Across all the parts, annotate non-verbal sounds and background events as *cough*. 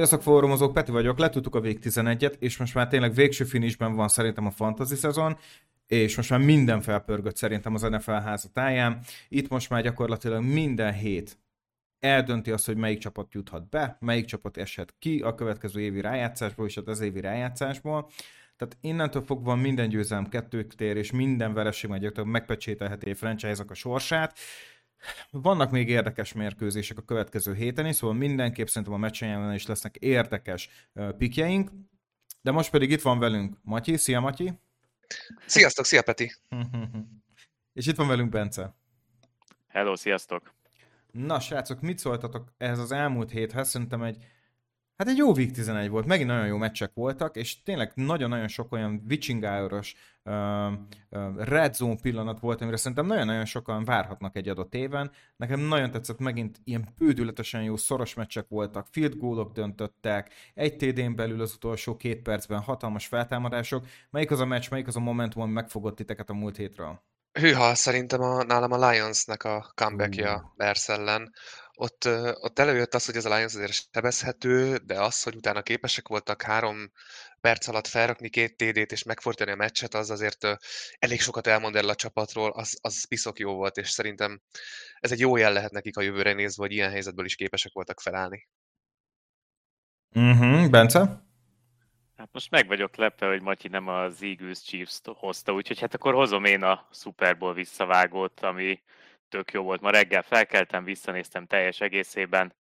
Sziasztok fórumozók, Peti vagyok, letudtuk a vég 11-et, és most már tényleg végső finishben van szerintem a fantasy szezon, és most már minden felpörgött szerintem az NFL házatáján. Itt most már gyakorlatilag minden hét eldönti azt, hogy melyik csapat juthat be, melyik csapat eshet ki a következő évi rájátszásból és az évi rájátszásból. Tehát innentől fogva minden győzelem kettők tér, és minden vereség majd megpecsételheti a franchise a sorsát. Vannak még érdekes mérkőzések a következő héten is, szóval mindenképp szerintem a meccsen is lesznek érdekes pikjeink. De most pedig itt van velünk Matyi. Szia Matyi! Sziasztok, szia Peti! *laughs* És itt van velünk Bence. Hello, sziasztok! Na srácok, mit szóltatok ehhez az elmúlt héthez? Szerintem egy Hát egy jó Week 11 volt, megint nagyon jó meccsek voltak, és tényleg nagyon-nagyon sok olyan witchingáros uh, uh, red zone pillanat volt, amire szerintem nagyon-nagyon sokan várhatnak egy adott éven. Nekem nagyon tetszett, megint ilyen bődületesen jó szoros meccsek voltak, field goalok döntöttek, egy TD-n belül az utolsó két percben hatalmas feltámadások. Melyik az a meccs, melyik az a momentum, ami megfogott titeket a múlt hétről? Hűha, szerintem a, nálam a Lionsnek a comebackja uh. Bears ellen ott, ott előjött az, hogy ez a Lions azért sebezhető, de az, hogy utána képesek voltak három perc alatt felrakni két TD-t és megfordítani a meccset, az azért elég sokat elmond el a csapatról, az, az piszok jó volt, és szerintem ez egy jó jel lehet nekik a jövőre nézve, hogy ilyen helyzetből is képesek voltak felállni. Mhm, Bence? Hát most meg vagyok lepve, hogy Matyi nem az Eagles Chiefs hozta, úgyhogy hát akkor hozom én a Super Bowl visszavágót, ami tök jó volt. Ma reggel felkeltem, visszanéztem teljes egészében,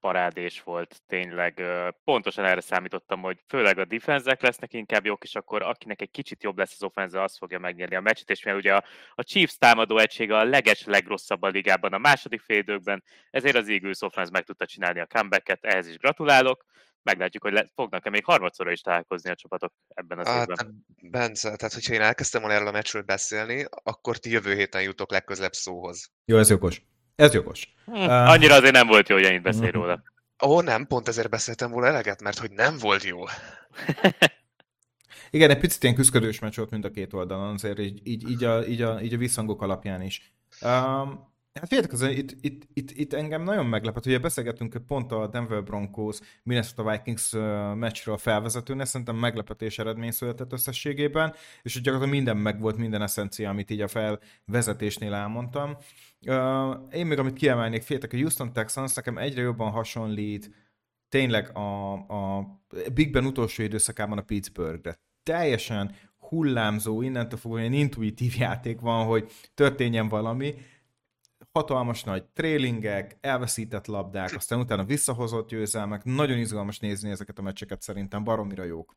parádés volt, tényleg pontosan erre számítottam, hogy főleg a defenzek lesznek inkább jók, és akkor akinek egy kicsit jobb lesz az offense, az fogja megnyerni a meccset, és mivel ugye a, a Chiefs támadó egysége a leges legrosszabb a ligában a második félidőkben, ezért az Eagles offense meg tudta csinálni a comebacket, ehhez is gratulálok, meglátjuk, hogy le, fognak-e még harmadszorra is találkozni a csapatok ebben az hát, évben. Bence, tehát hogyha én elkezdtem volna erről a meccsről beszélni, akkor ti jövő héten jutok legközelebb szóhoz. Jó, ez jogos. Ez jogos. Hm, uh, annyira azért nem volt jó, hogy ennyit beszél róla. *laughs* Ó, nem, pont ezért beszéltem volna eleget, mert hogy nem volt jó. Igen, egy picit ilyen küzdködős meccs volt mind a két oldalon, azért így, így, így, a, így, a, így a visszhangok alapján is. Um, Hát figyeljetek, azért itt, itt, itt, itt, engem nagyon meglepett, ugye beszélgettünk pont a Denver Broncos Minnesota Vikings meccsről a felvezetőnél, szerintem meglepetés eredmény született összességében, és hogy gyakorlatilag minden megvolt, minden eszencia, amit így a felvezetésnél elmondtam. Én még amit kiemelnék, féltek a Houston Texans nekem egyre jobban hasonlít tényleg a, a Big Ben utolsó időszakában a Pittsburghre. Teljesen hullámzó, innentől fogva olyan intuitív játék van, hogy történjen valami, hatalmas nagy trélingek, elveszített labdák, aztán utána visszahozott győzelmek, nagyon izgalmas nézni ezeket a meccseket szerintem, baromira jók.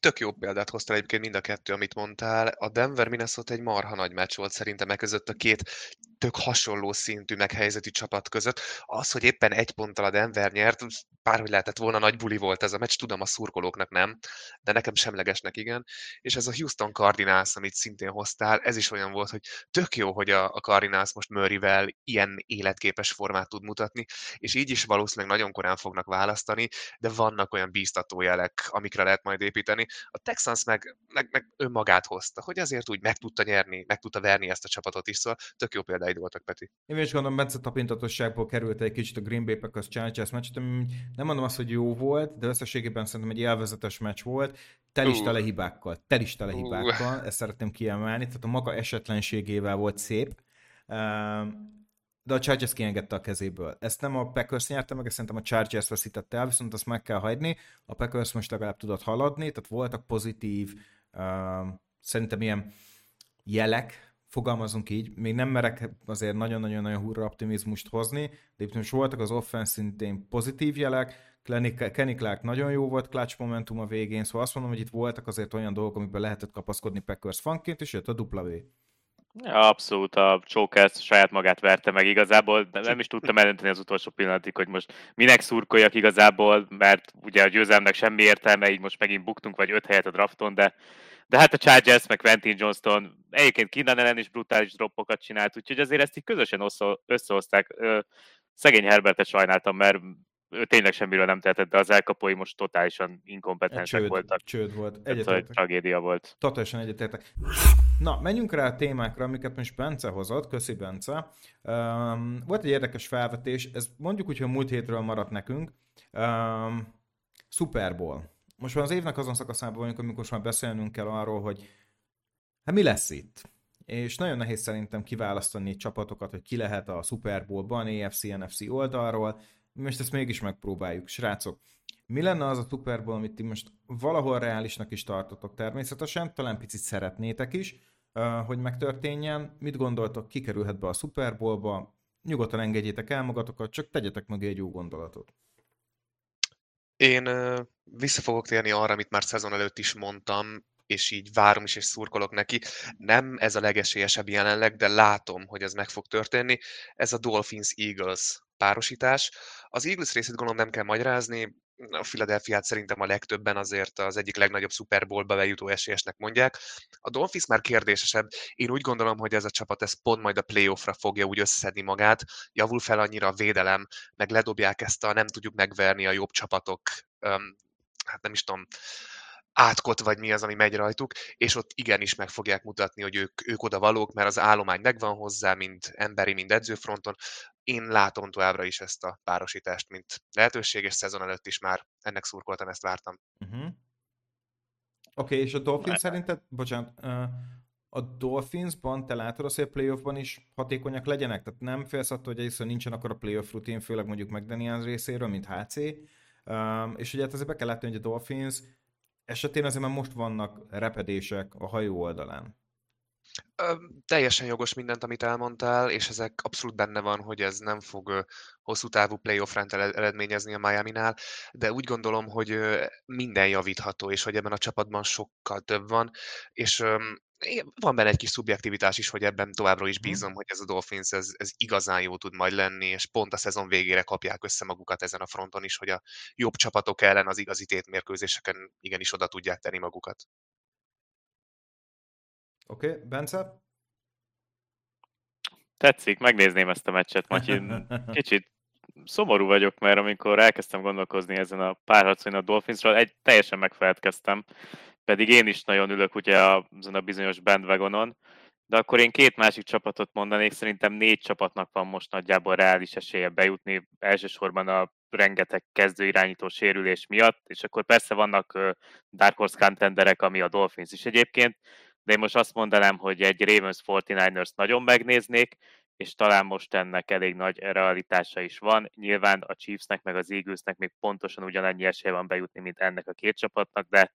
Tök jó példát hoztál egyébként mind a kettő, amit mondtál. A Denver Minnesota egy marha nagy meccs volt szerintem meg között a két tök hasonló szintű meghelyzetű csapat között. Az, hogy éppen egy ponttal a Denver nyert, bárhogy lehetett volna, nagy buli volt ez a meccs, tudom a szurkolóknak nem, de nekem semlegesnek igen. És ez a Houston Cardinals, amit szintén hoztál, ez is olyan volt, hogy tök jó, hogy a, a Cardinals most Murrayvel ilyen életképes formát tud mutatni, és így is valószínűleg nagyon korán fognak választani, de vannak olyan bíztató jelek, amikre lehet majd építeni. A Texans meg, meg, meg önmagát hozta, hogy azért úgy meg tudta nyerni, meg tudta verni ezt a csapatot is, szóval tök jó példáid voltak, Peti. Én is gondolom, Bence tapintatosságból került egy kicsit a Green Bay Packers Chargers meccset, ami nem mondom azt, hogy jó volt, de összességében szerintem egy élvezetes meccs volt, tel is tele hibákkal, tel is tele hibákkal, ezt szeretném kiemelni, tehát a maga esetlenségével volt szép, ehm, de a Chargers kiengedte a kezéből. Ezt nem a Packers nyerte meg, ezt szerintem a Chargers veszítette el, viszont azt meg kell hagyni. A Packers most legalább tudott haladni, tehát voltak pozitív, uh, szerintem ilyen jelek, fogalmazunk így, még nem merek azért nagyon-nagyon-nagyon hurra optimizmust hozni, de most voltak az offense szintén pozitív jelek, Kenny Clark nagyon jó volt, clutch momentum a végén, szóval azt mondom, hogy itt voltak azért olyan dolgok, amikben lehetett kapaszkodni Packers fanként, és jött a W. Ja, abszolút a Chokers saját magát verte meg igazából, de nem is tudtam eldönteni az utolsó pillanatig, hogy most minek szurkoljak igazából, mert ugye a győzelmnek semmi értelme, így most megint buktunk vagy öt helyet a drafton, de de hát a Chargers, meg Quentin Johnston egyébként Keenan ellen is brutális droppokat csinált, úgyhogy azért ezt így közösen összehozták. Szegény Herbertet sajnáltam, mert ő tényleg semmiről nem tehetett, de az elkapói most totálisan inkompetensek csőd, voltak. Csőd volt. Egyetértek. Tragédia volt. Totálisan egyetértek. Na, menjünk rá a témákra, amiket most Bence hozott. Köszi, Bence. Um, volt egy érdekes felvetés, ez mondjuk úgy, hogy a múlt hétről maradt nekünk. Um, Super Bowl. Most már az évnek azon szakaszában vagyunk, amikor most már beszélnünk kell arról, hogy hát mi lesz itt. És nagyon nehéz szerintem kiválasztani csapatokat, hogy ki lehet a Super Bowl-ban, AFC, NFC oldalról. Most ezt mégis megpróbáljuk. Srácok, mi lenne az a Super Bowl, amit ti most valahol reálisnak is tartotok természetesen, talán picit szeretnétek is, hogy megtörténjen. Mit gondoltok, ki kerülhet be a Super Bowl-ba? Nyugodtan engedjétek el magatokat, csak tegyetek meg egy jó gondolatot. Én vissza fogok térni arra, amit már szezon előtt is mondtam, és így várom is, és szurkolok neki. Nem ez a legesélyesebb jelenleg, de látom, hogy ez meg fog történni. Ez a Dolphins-Eagles párosítás. Az Eagles részét gondolom nem kell magyarázni, a Philadelphia szerintem a legtöbben azért az egyik legnagyobb Super Bowl-ba bejutó esélyesnek mondják. A Dolphins már kérdésesebb. Én úgy gondolom, hogy ez a csapat ez pont majd a playoffra fogja úgy összeszedni magát. Javul fel annyira a védelem, meg ledobják ezt a nem tudjuk megverni a jobb csapatok, hát nem is tudom, átkot, vagy mi az, ami megy rajtuk, és ott igenis meg fogják mutatni, hogy ők, ők oda valók, mert az állomány megvan hozzá, mind emberi, mind edzőfronton. Én látom továbbra is ezt a párosítást, mint lehetőség, és szezon előtt is már ennek szurkoltam, ezt vártam. Uh-huh. Oké, okay, és a Dolphins szerinted, bocsánat, a Dolphinsban te látod azt, hogy a playoffban is hatékonyak legyenek? Tehát nem félsz attól, hogy egyszer nincsen akkor a playoff rutin, főleg mondjuk McDaniels részéről, mint HC. Um, és ugye hát azért be kell látni, hogy a Dolphins esetén azért már most vannak repedések a hajó oldalán. Ö, teljesen jogos mindent, amit elmondtál, és ezek abszolút benne van, hogy ez nem fog hosszú távú playoff rend eredményezni a Miami-nál, de úgy gondolom, hogy minden javítható, és hogy ebben a csapatban sokkal több van, és ö, van benne egy kis szubjektivitás is, hogy ebben továbbra is mhm. bízom, hogy ez a Dolphins ez, ez igazán jó tud majd lenni, és pont a szezon végére kapják össze magukat ezen a fronton is, hogy a jobb csapatok ellen az igazi tétmérkőzéseken igenis oda tudják tenni magukat. Oké, okay, Bence? Tetszik, megnézném ezt a meccset, Matyi. *laughs* Kicsit szomorú vagyok, mert amikor elkezdtem gondolkozni ezen a párharcon a Dolphinsról, egy, teljesen megfeledkeztem, pedig én is nagyon ülök ugye azon a bizonyos bandwagonon, de akkor én két másik csapatot mondanék, szerintem négy csapatnak van most nagyjából reális esélye bejutni, elsősorban a rengeteg kezdőirányító sérülés miatt, és akkor persze vannak Dark Horse contenderek, ami a Dolphins is egyébként, de én most azt mondanám, hogy egy Ravens 49ers nagyon megnéznék, és talán most ennek elég nagy realitása is van. Nyilván a Chiefsnek meg az Eaglesnek még pontosan ugyanannyi esélye van bejutni, mint ennek a két csapatnak, de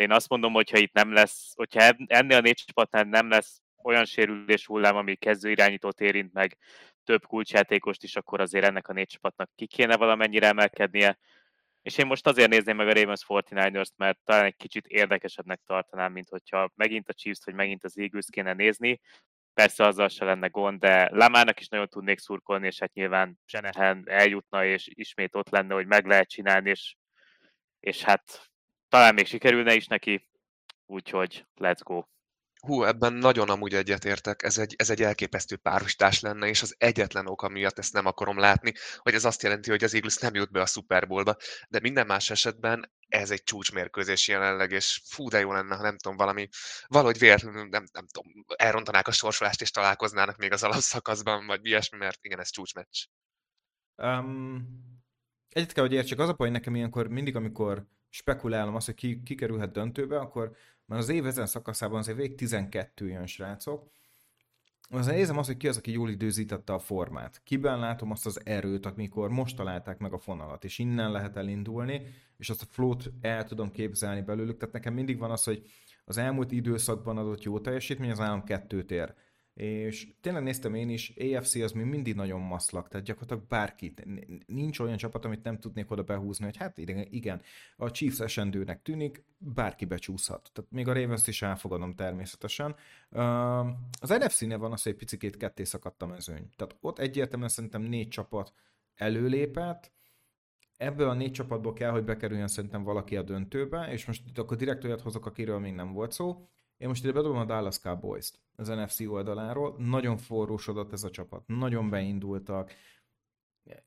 én azt mondom, hogy ha itt nem lesz, hogyha ennél a négy csapatnál nem lesz olyan sérülés hullám, ami kezdő irányítót érint meg több kulcsjátékost is, akkor azért ennek a négy csapatnak ki kéne valamennyire emelkednie. És én most azért nézném meg a Ravens 49ers-t, mert talán egy kicsit érdekesebbnek tartanám, mint hogyha megint a Chiefs vagy megint az Eagles kéne nézni. Persze azzal se lenne gond, de Lamának is nagyon tudnék szurkolni, és hát nyilván Zsenehen eljutna, és ismét ott lenne, hogy meg lehet csinálni, és, és hát talán még sikerülne is neki, úgyhogy let's go. Hú, ebben nagyon amúgy egyetértek, ez egy, ez egy elképesztő párosítás lenne, és az egyetlen oka miatt ezt nem akarom látni, hogy ez azt jelenti, hogy az Eagles nem jut be a Super Bowl-ba, de minden más esetben ez egy csúcsmérkőzés jelenleg, és fú, de jó lenne, ha nem tudom, valami, valahogy véletlenül, nem, nem tudom, elrontanák a sorsolást, és találkoznának még az alapszakaszban, vagy ilyesmi, mert igen, ez csúcsmeccs. Um, egyet kell, hogy értsek, az a hogy nekem ilyenkor mindig, amikor spekulálom azt, hogy ki, ki kerülhet döntőbe, akkor már az év ezen szakaszában azért vég 12 jön srácok, az nézem azt, hogy ki az, aki jól időzítette a formát. Kiben látom azt az erőt, amikor most találták meg a fonalat, és innen lehet elindulni, és azt a flót el tudom képzelni belőlük. Tehát nekem mindig van az, hogy az elmúlt időszakban adott jó teljesítmény, az állam kettőt ér és tényleg néztem én is, AFC az még mindig nagyon maszlak, tehát gyakorlatilag bárkit, nincs olyan csapat, amit nem tudnék oda behúzni, hogy hát igen, a Chiefs esendőnek tűnik, bárki becsúszhat. Tehát még a ravens is elfogadom természetesen. Az NFC-nél van az, hogy egy picikét ketté szakadt a mezőny. Tehát ott egyértelműen szerintem négy csapat előlépett, ebből a négy csapatból kell, hogy bekerüljön szerintem valaki a döntőbe, és most itt akkor direkt olyat hozok, akiről még nem volt szó. Én most ide bedobom a Dallas Cowboys-t az NFC oldaláról. Nagyon forrósodott ez a csapat, nagyon beindultak.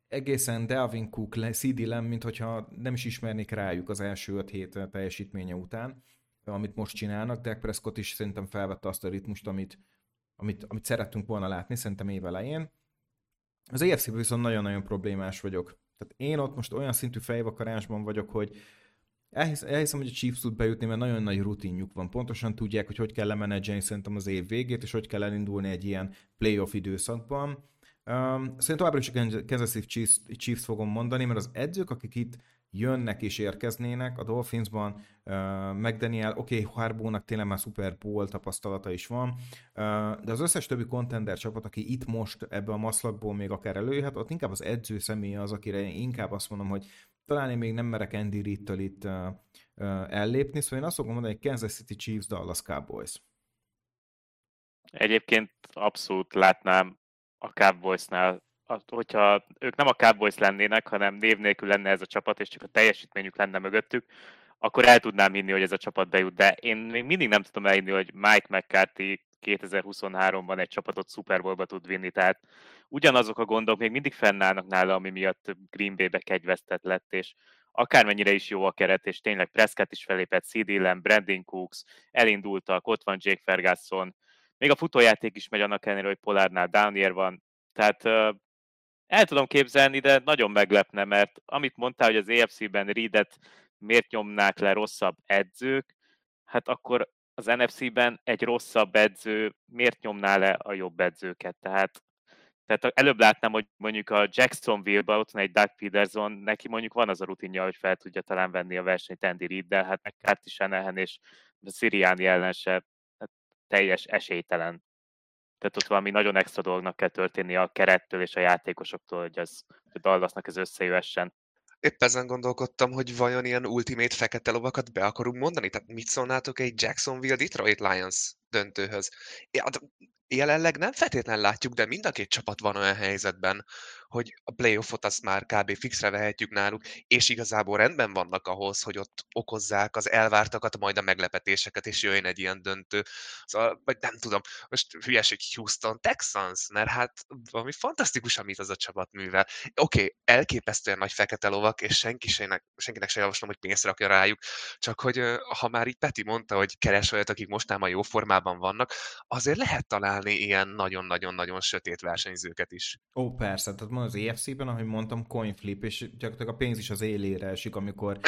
Egészen Delvin Cook, CD Lamb, mint hogyha nem is ismernék rájuk az első öt hét teljesítménye után. amit most csinálnak. Dak Prescott is szerintem felvette azt a ritmust, amit, amit, amit szerettünk volna látni, szerintem évelején. Az efc viszont nagyon-nagyon problémás vagyok. Tehát én ott most olyan szintű fejvakarásban vagyok, hogy elhisz, elhiszem, hogy a Chiefs tud bejutni, mert nagyon nagy rutinjuk van. Pontosan tudják, hogy hogy kell lemenedzselni szerintem az év végét, és hogy kell elindulni egy ilyen playoff időszakban. Um, szerintem továbbra is a Kansas City Chiefs, Chiefs fogom mondani, mert az edzők, akik itt jönnek és érkeznének a Dolphinsban, uh, McDaniel, oké, okay, Harbónak tényleg már Super Bowl tapasztalata is van, uh, de az összes többi contender csapat, aki itt most ebbe a maszlakból még akár előjöhet, ott inkább az edző személye az, akire én inkább azt mondom, hogy talán én még nem merek Andy Reid-től itt uh, uh, ellépni, szóval én azt fogom mondani, hogy Kansas City Chiefs, Dallas Cowboys. Egyébként abszolút látnám a Cowboysnál hogyha ők nem a Cowboys lennének, hanem név nélkül lenne ez a csapat, és csak a teljesítményük lenne mögöttük, akkor el tudnám hinni, hogy ez a csapat bejut. De én még mindig nem tudom elhinni, hogy Mike McCarthy 2023-ban egy csapatot Super Bowl-ba tud vinni. Tehát ugyanazok a gondok még mindig fennállnak nála, ami miatt Green Bay-be kegyvesztett lett, és akármennyire is jó a keret, és tényleg Prescott is felépett, CD Lamb, Brandon Cooks, elindultak, ott van Jake Ferguson, még a futójáték is megy annak ellenére, hogy Polárnál Downier van, tehát el tudom képzelni, de nagyon meglepne, mert amit mondtál, hogy az EFC-ben Reedet miért nyomnák le rosszabb edzők, hát akkor az NFC-ben egy rosszabb edző miért nyomná le a jobb edzőket? Tehát, tehát előbb látnám, hogy mondjuk a Jacksonville-ban ott van egy Doug Peterson, neki mondjuk van az a rutinja, hogy fel tudja talán venni a versenyt Andy Reid-del, hát meg Kárti Senehen és a Siriani ellen se hát teljes esélytelen tehát ott valami nagyon extra dolognak kell történni a kerettől és a játékosoktól, hogy az hogy Dallasnak ez összejöhessen. Épp ezen gondolkodtam, hogy vajon ilyen ultimate fekete lovakat be akarunk mondani? Tehát mit szólnátok egy Jacksonville Detroit Lions döntőhöz? Ja, jelenleg nem feltétlenül látjuk, de mind a két csapat van olyan helyzetben, hogy a playoffot azt már kb. fixre vehetjük náluk, és igazából rendben vannak ahhoz, hogy ott okozzák az elvártakat, majd a meglepetéseket, és jöjjön egy ilyen döntő. Szóval, vagy nem tudom, most hülyeség Houston Texans, mert hát valami fantasztikus, amit az a csapat művel. Oké, okay, elképesztően nagy fekete lovak, és senkinek, senkinek se javaslom, hogy pénzt rakja rájuk, csak hogy ha már így Peti mondta, hogy keres olyat, akik most már jó formában vannak, azért lehet találni ilyen nagyon-nagyon-nagyon sötét versenyzőket is. Ó, persze, tehát van az EFC-ben, ahogy mondtam, coin flip, és gyakorlatilag a pénz is az élére esik, amikor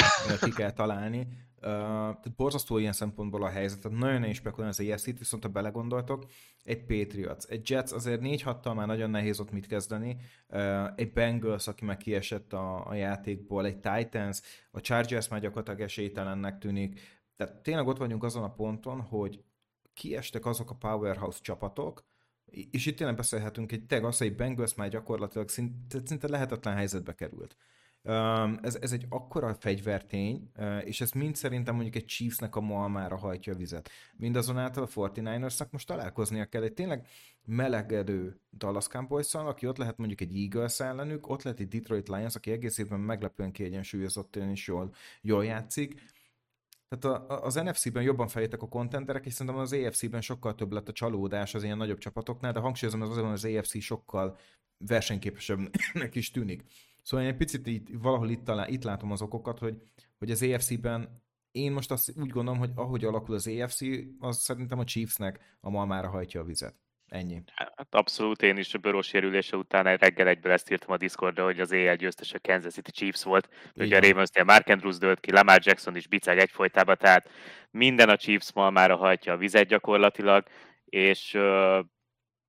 ki kell találni. Uh, tehát borzasztó ilyen szempontból a helyzet, tehát nagyon nehéz spekulálni az EFC-t, viszont ha belegondoltok, egy Patriots, egy Jets azért 4 6 már nagyon nehéz ott mit kezdeni, uh, egy Bengals, aki meg kiesett a, a játékból, egy Titans, a Chargers már gyakorlatilag esélytelennek tűnik, tehát tényleg ott vagyunk azon a ponton, hogy kiestek azok a powerhouse csapatok, és itt tényleg beszélhetünk egy teg az, hogy Bengals már gyakorlatilag szinte, szinte lehetetlen helyzetbe került. Ez, ez egy akkora fegyvertény, és ez mind szerintem mondjuk egy Chiefsnek a malmára hajtja a vizet. Mindazonáltal a 49ersnek most találkoznia kell egy tényleg melegedő Dallas Cowboys aki ott lehet mondjuk egy Eagles ellenük, ott lehet egy Detroit Lions, aki egész évben meglepően kiegyensúlyozott és jól, jól játszik tehát a, az NFC-ben jobban fejtek a kontenderek, és szerintem az AFC-ben sokkal több lett a csalódás az ilyen nagyobb csapatoknál, de hangsúlyozom, az azért az AFC sokkal versenyképesebbnek *coughs* is tűnik. Szóval én egy picit itt, valahol itt, talán, itt látom az okokat, hogy, hogy az AFC-ben én most azt úgy gondolom, hogy ahogy alakul az AFC, az szerintem a Chiefsnek a malmára hajtja a vizet. Ennyi. Hát abszolút, én is a Böró sérülése után reggel egyből ezt írtam a Discordra, hogy az éjjel győztes a Kansas City Chiefs volt. Igen. Ugye a Ravensnél Mark Andrews dőlt ki, Lamar Jackson is biceg egyfolytában, tehát minden a Chiefs malmára hajtja a vizet gyakorlatilag, és,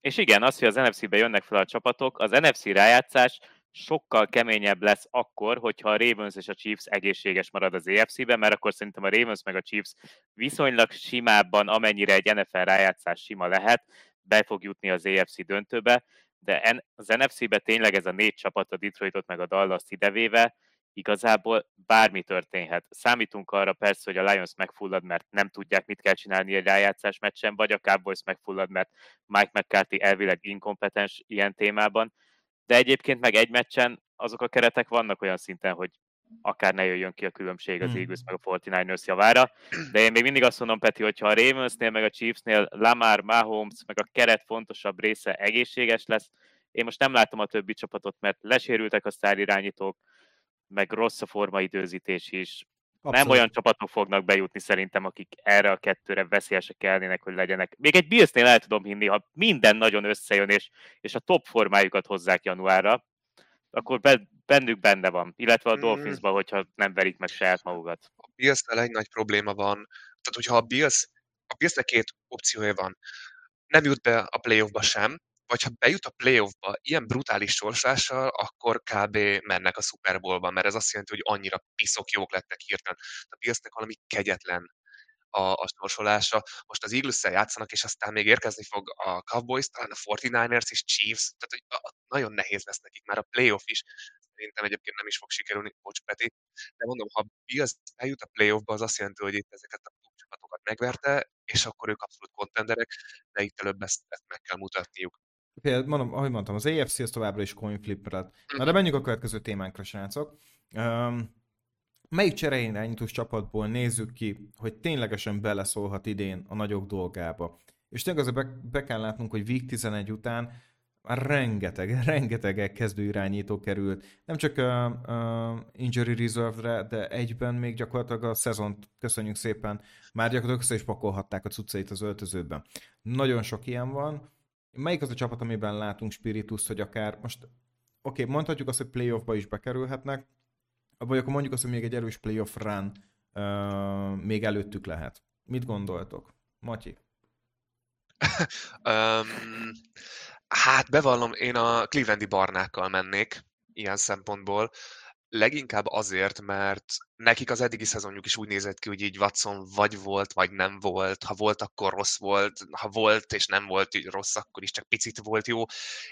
és igen, az, hogy az NFC-be jönnek fel a csapatok, az NFC rájátszás sokkal keményebb lesz akkor, hogyha a Ravens és a Chiefs egészséges marad az EFC-ben, mert akkor szerintem a Ravens meg a Chiefs viszonylag simábban, amennyire egy NFL rájátszás sima lehet, be fog jutni az AFC döntőbe, de az NFC-be tényleg ez a négy csapat, a Detroitot meg a Dallas idevéve, igazából bármi történhet. Számítunk arra persze, hogy a Lions megfullad, mert nem tudják, mit kell csinálni egy rájátszás meccsen, vagy a Cowboys megfullad, mert Mike McCarthy elvileg inkompetens ilyen témában, de egyébként meg egy meccsen azok a keretek vannak olyan szinten, hogy akár ne jöjjön ki a különbség az hmm. Eagles meg a 49ers javára. De én még mindig azt mondom, Peti, hogyha a Ravensnél meg a Chiefsnél Lamar, Mahomes meg a keret fontosabb része egészséges lesz, én most nem látom a többi csapatot, mert lesérültek a sztárirányítók, meg rossz a formaidőzítés is. Abszolút. Nem olyan csapatok fognak bejutni szerintem, akik erre a kettőre veszélyesek kellnének, hogy legyenek. Még egy Billsnél el tudom hinni, ha minden nagyon összejön, és, és a top formájukat hozzák januárra, akkor be, bennük benne van. Illetve a mm. Dolphinsban, hogyha nem verik meg saját magukat. A Billsnel egy nagy probléma van. Tehát, hogyha a Bills, a Billsnek két opciója van. Nem jut be a playoffba sem, vagy ha bejut a playoffba ilyen brutális sorsással, akkor kb. mennek a Super Bowlba, mert ez azt jelenti, hogy annyira piszok jók lettek hirtelen. A Billsnek valami kegyetlen a, a sorsolása. Most az eagles játszanak, és aztán még érkezni fog a Cowboys, talán a 49ers és Chiefs, tehát hogy nagyon nehéz lesz nekik, már a playoff is szerintem egyébként nem is fog sikerülni, bocs Peti, de mondom, ha Bills eljut a playoffba, az azt jelenti, hogy itt ezeket a csapatokat megverte, és akkor ők abszolút kontenderek, de itt előbb ezt, ezt meg kell mutatniuk. Például, mondom, ahogy mondtam, az AFC az továbbra is coin flip lett. Na de menjünk a következő témánkra, srácok. Um, melyik csereirányítós csapatból nézzük ki, hogy ténylegesen beleszólhat idén a nagyok dolgába? És tényleg azért be, be kell látnunk, hogy Week 11 után már rengeteg, *laughs* rengeteg kezdő irányító került. Nem csak a, a injury reserve-re, de egyben még gyakorlatilag a szezont, köszönjük szépen, már gyakorlatilag össze is pakolhatták a cuccait az öltözőben. Nagyon sok ilyen van. Melyik az a csapat, amiben látunk spiritus, hogy akár most, oké, okay, mondhatjuk azt, hogy playoffba is bekerülhetnek, vagy akkor mondjuk azt, hogy még egy erős playoff run uh, még előttük lehet. Mit gondoltok? Matyi? *laughs* um, hát bevallom, én a Clevelandi barnákkal mennék ilyen szempontból. Leginkább azért, mert nekik az eddigi szezonjuk is úgy nézett ki, hogy így Watson vagy volt, vagy nem volt. Ha volt, akkor rossz volt. Ha volt, és nem volt rossz, akkor is csak picit volt jó.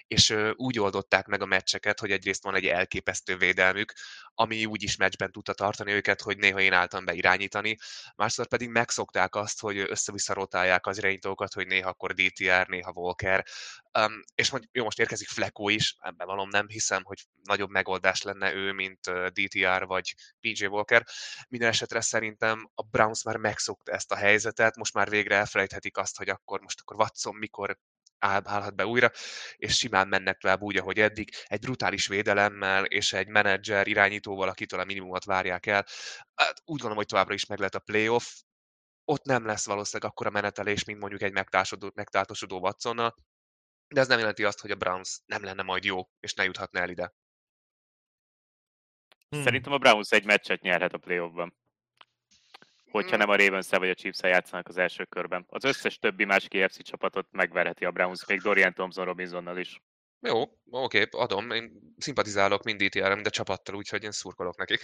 És úgy oldották meg a meccseket, hogy egyrészt van egy elképesztő védelmük, ami úgy is meccsben tudta tartani őket, hogy néha én álltam be irányítani. Másszor pedig megszokták azt, hogy össze-vissza rotálják az irányítókat, hogy néha akkor DTR, néha Volker. Um, és hogy jó, most érkezik Flekó is, ebben valom nem hiszem, hogy nagyobb megoldás lenne ő, mint DTR vagy PJ Walker, rendszer. Minden esetre szerintem a Browns már megszokta ezt a helyzetet, most már végre elfelejthetik azt, hogy akkor most akkor Watson mikor állhat be újra, és simán mennek tovább úgy, ahogy eddig, egy brutális védelemmel és egy menedzser irányítóval, akitől a minimumot várják el. Hát úgy gondolom, hogy továbbra is meg lehet a playoff, ott nem lesz valószínűleg akkora menetelés, mint mondjuk egy megtáltosodó Watsonnal, de ez nem jelenti azt, hogy a Browns nem lenne majd jó, és ne juthatna el ide. Hmm. Szerintem a Browns egy meccset nyerhet a playoffban. Hogyha hmm. nem a ravens vagy a chiefs játszanak az első körben. Az összes többi más KFC csapatot megverheti a Browns, még Dorian Thompson Robinsonnal is. Jó, oké, adom. Én szimpatizálok mind DTR, de csapattal, úgyhogy én szurkolok nekik.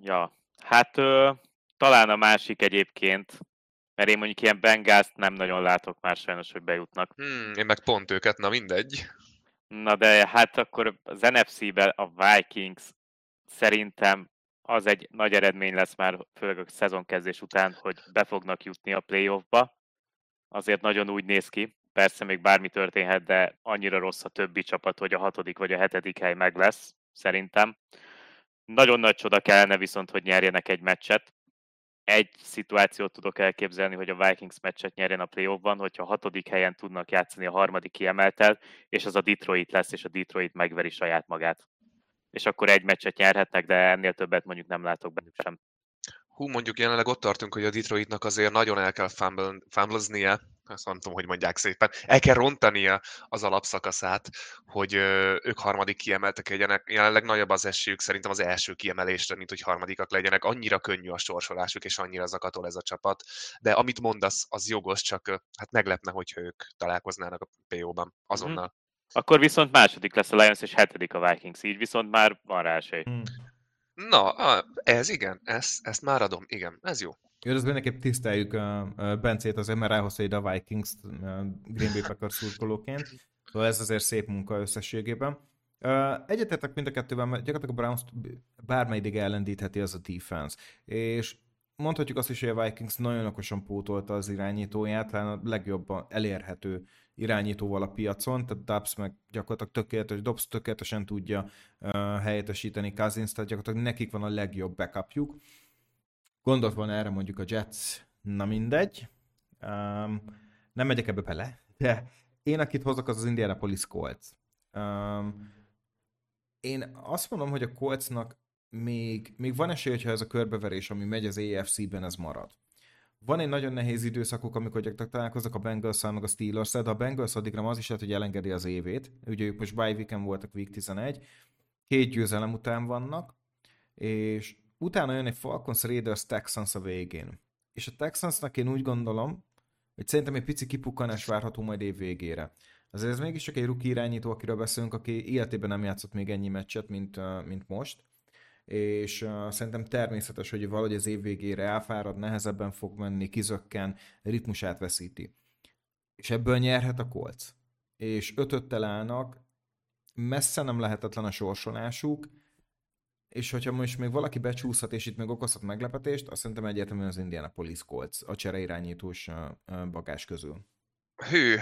Ja, hát ö, talán a másik egyébként, mert én mondjuk ilyen Bengals nem nagyon látok már sajnos, hogy bejutnak. Hmm, én meg pont őket, na mindegy. Na de hát akkor az NFC-ben a Vikings szerintem az egy nagy eredmény lesz már, főleg a szezonkezdés után, hogy be fognak jutni a playoffba. Azért nagyon úgy néz ki. Persze még bármi történhet, de annyira rossz a többi csapat, hogy a hatodik vagy a hetedik hely meg lesz, szerintem. Nagyon nagy csoda kellene viszont, hogy nyerjenek egy meccset egy szituációt tudok elképzelni, hogy a Vikings meccset nyerjen a playoffban, hogyha a hatodik helyen tudnak játszani a harmadik kiemeltel, és az a Detroit lesz, és a Detroit megveri saját magát. És akkor egy meccset nyerhetnek, de ennél többet mondjuk nem látok bennük sem. Hú, mondjuk jelenleg ott tartunk, hogy a Detroitnak azért nagyon el kell fumbleznie, azt nem tudom, hogy mondják szépen, el kell rontania az alapszakaszát, hogy ők harmadik kiemeltek legyenek. Jelenleg nagyobb az esélyük szerintem az első kiemelésre, mint hogy harmadikak legyenek. Annyira könnyű a sorsolásuk, és annyira zakatol ez a csapat. De amit mondasz, az jogos, csak hát meglepne, hogyha ők találkoznának a PO-ban azonnal. Hmm. Akkor viszont második lesz a Lions, és hetedik a Vikings, így viszont már van rá esély. Hmm. Na, ez igen, ezt, ezt már adom, igen, ez jó. Jó, az mindenképp tiszteljük a Bencét azért, mert ráhozta ide a Vikings Green Bay Packers szurkolóként. Szóval ez azért szép munka összességében. Uh, egyetetek mind a kettőben, mert gyakorlatilag a Browns bármelyik ellendítheti az a defense. És mondhatjuk azt is, hogy a Vikings nagyon okosan pótolta az irányítóját, talán a legjobban elérhető irányítóval a piacon, tehát Dubs meg gyakorlatilag tökéletes, Dobbs tökéletesen tudja uh, helyettesíteni Cousins, tehát gyakorlatilag nekik van a legjobb backupjuk. Gondolt volna erre mondjuk a Jets, na mindegy. Um, nem megyek ebbe bele, de én akit hozok, az az Indianapolis Colts. Um, én azt mondom, hogy a Coltsnak még, még van esély, hogyha ez a körbeverés, ami megy az AFC-ben, ez marad. Van egy nagyon nehéz időszakuk, amikor gyakorlatilag találkoznak a bengals meg a steelers de a Bengals addigra az is lehet, hogy elengedi az évét. Ugye ők most bye weekend voltak week 11, két győzelem után vannak, és utána jön egy Falcons Raiders Texans a végén. És a Texansnak én úgy gondolom, hogy szerintem egy pici kipukkanás várható majd év végére. Azért ez mégis csak egy rookie irányító, akiről beszélünk, aki életében nem játszott még ennyi meccset, mint, mint most és uh, szerintem természetes, hogy valahogy az év végére elfárad, nehezebben fog menni, kizökken, ritmusát veszíti. És ebből nyerhet a kolc. És ötöttel állnak, messze nem lehetetlen a sorsolásuk, és hogyha most még valaki becsúszhat, és itt még okozhat meglepetést, azt szerintem egyértelműen az Indianapolis Colts a csereirányítós bagás közül. Hű,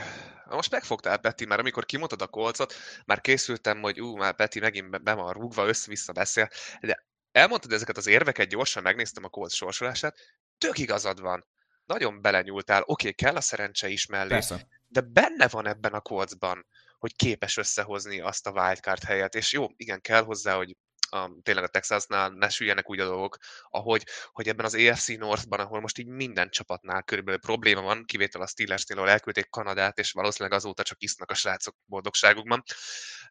most megfogtál, Peti, mert amikor kimondtad a kolcot, már készültem, hogy ú, már Peti megint be van rúgva, össze-vissza beszél, de elmondtad ezeket az érveket, gyorsan megnéztem a kolc sorsolását, tök igazad van. Nagyon belenyúltál, oké, okay, kell a szerencse is mellé, Persze. de benne van ebben a kolcban, hogy képes összehozni azt a wildcard helyet, és jó, igen, kell hozzá, hogy a, tényleg a Texasnál ne süljenek úgy a dolgok, ahogy hogy ebben az AFC Northban, ahol most így minden csapatnál körülbelül probléma van, kivétel a Steelersnél, ahol elküldték Kanadát, és valószínűleg azóta csak isznak a srácok boldogságukban.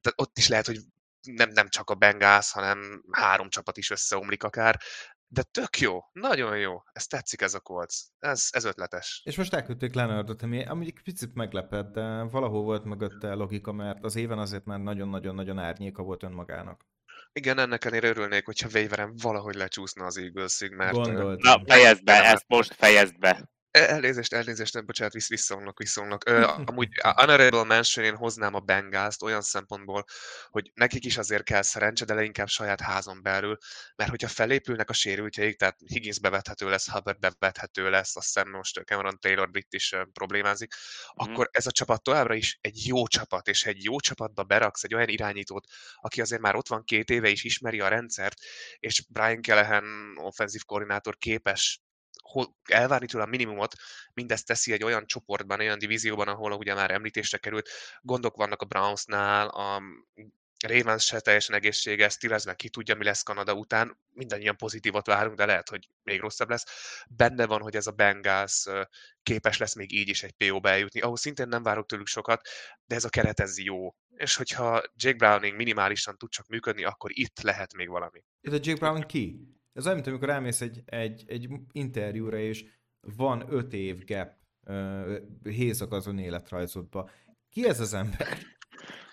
Tehát ott is lehet, hogy nem, nem csak a Bengals, hanem három csapat is összeomlik akár, de tök jó, nagyon jó, ez tetszik ez a kolc, ez, ez ötletes. És most elküldték Leonardot, ami, ami egy picit meglepett, de valahol volt mögötte logika, mert az éven azért már nagyon-nagyon-nagyon árnyéka volt önmagának. Igen, ennek ellenére örülnék, hogyha Waveren valahogy lecsúszna az eagles mert... Gondolt. Na, fejezd be, ezt most fejezd be. Elnézést, elnézést, nem, bocsánat, visz, visszaomlok, visszaomlok. Ö, *laughs* amúgy Honorable Mention én hoznám a bengals olyan szempontból, hogy nekik is azért kell szerencse, de leginkább saját házon belül, mert hogyha felépülnek a sérültjeik, tehát Higgins bevethető lesz, Hubbard bevethető lesz, azt hiszem most Cameron Taylor Britt is problémázik, mm. akkor ez a csapat továbbra is egy jó csapat, és egy jó csapatba beraksz egy olyan irányítót, aki azért már ott van két éve is ismeri a rendszert, és Brian Callahan offenzív koordinátor képes elvárni tőle a minimumot, mindezt teszi egy olyan csoportban, olyan divízióban, ahol ugye már említésre került, gondok vannak a Brownsnál, a Ravens se teljesen egészséges, Steelersben ki tudja, mi lesz Kanada után, mindannyian pozitívat várunk, de lehet, hogy még rosszabb lesz. Benne van, hogy ez a Bengals képes lesz még így is egy PO-ba eljutni, ahol szintén nem várok tőlük sokat, de ez a keret ez jó. És hogyha Jake Browning minimálisan tud csak működni, akkor itt lehet még valami. Ez a Jake Brown ki? Ez olyan, mint amikor elmész egy, egy, egy interjúra, és van öt év gap hézak azon életrajzodba. Ki ez az ember?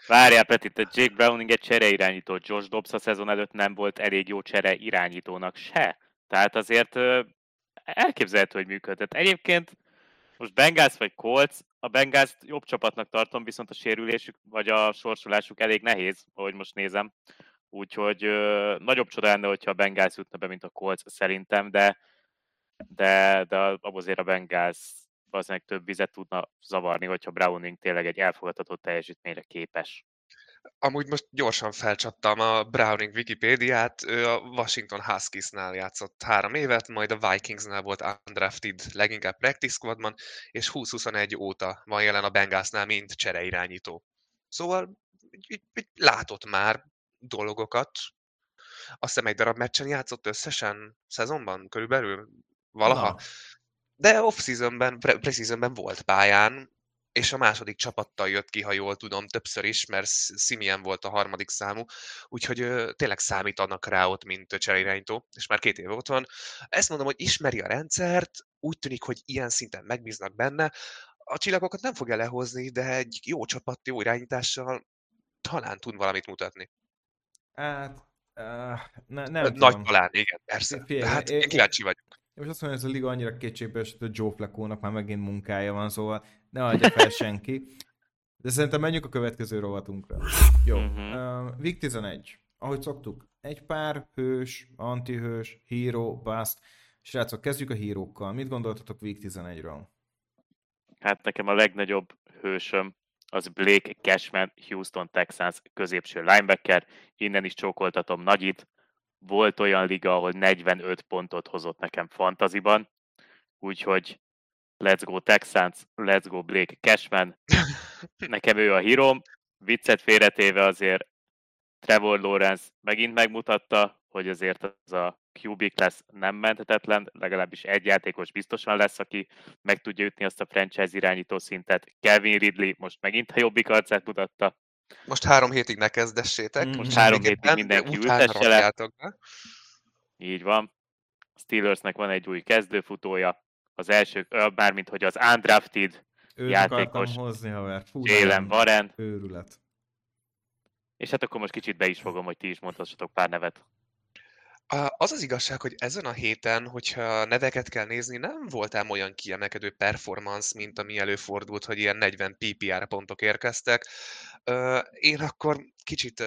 Várjál, Peti, te Jake Browning egy csere irányító. Josh Dobbs a szezon előtt nem volt elég jó csere irányítónak se. Tehát azért uh, elképzelhető, hogy működhet. Egyébként most Bengals vagy Colts, a Bengals jobb csapatnak tartom, viszont a sérülésük vagy a sorsolásuk elég nehéz, ahogy most nézem. Úgyhogy ö, nagyobb csoda lenne, hogyha a Bengals jutna be, mint a Colts szerintem, de, de, de azért a Bengals valószínűleg több vizet tudna zavarni, hogyha Browning tényleg egy elfogadható teljesítményre képes. Amúgy most gyorsan felcsaptam a Browning Wikipédiát, ő a Washington Huskies-nál játszott három évet, majd a Vikingsnál volt undrafted leginkább practice squadban, és 20-21 óta van jelen a Bengalsnál, mint csereirányító. Szóval látott már dolgokat. Azt hiszem egy darab meccsen játszott összesen szezonban körülbelül valaha. Na. De off-seasonben, pre-seasonben volt pályán, és a második csapattal jött ki, ha jól tudom, többször is, mert Simeon volt a harmadik számú, úgyhogy ö, tényleg számítanak rá ott, mint cseréirányító, és már két év ott van. Ezt mondom, hogy ismeri a rendszert, úgy tűnik, hogy ilyen szinten megbíznak benne, a csillagokat nem fogja lehozni, de egy jó csapat, jó irányítással talán tud valamit mutatni. Hát, uh, ne, nem Nagy tudom. talán, igen, persze. Fél, hát én, kíváncsi vagyok. Én most azt mondom, hogy ez a liga annyira kétségbe esett, hogy Joe Flacco-nak már megint munkája van, szóval ne adja fel *laughs* senki. De szerintem menjünk a következő rovatunkra. Jó. Uh-huh. Uh, Week 11. Ahogy szoktuk, egy pár hős, antihős, hero, bust. Srácok, kezdjük a hírókkal. Mit gondoltatok Week 11-ről? Hát nekem a legnagyobb hősöm az Blake Cashman, Houston Texans középső linebacker. Innen is csókoltatom Nagyit. Volt olyan liga, ahol 45 pontot hozott nekem fantaziban, úgyhogy let's go Texans, let's go Blake Cashman. *laughs* Nekem ő a hírom. Viccet félretéve azért Trevor Lawrence megint megmutatta, hogy azért az a QB lesz nem menthetetlen, legalábbis egy játékos biztosan lesz, aki meg tudja ütni azt a franchise irányító szintet. Kevin Ridley most megint a jobbik arcát mutatta. Most három hétig ne kezdessétek. Mm, most három hétig mindenki ültesse le. Így van. Steelersnek van egy új kezdőfutója. Az első, mármint hogy az undrafted Őt játékos. hozni, haver. Jalen Warren. Őrület. És hát akkor most kicsit be is fogom, hogy ti is mondhassatok pár nevet. Az az igazság, hogy ezen a héten, hogyha neveket kell nézni, nem voltál olyan kiemelkedő performance, mint ami előfordult, hogy ilyen 40 PPR pontok érkeztek. Én akkor kicsit,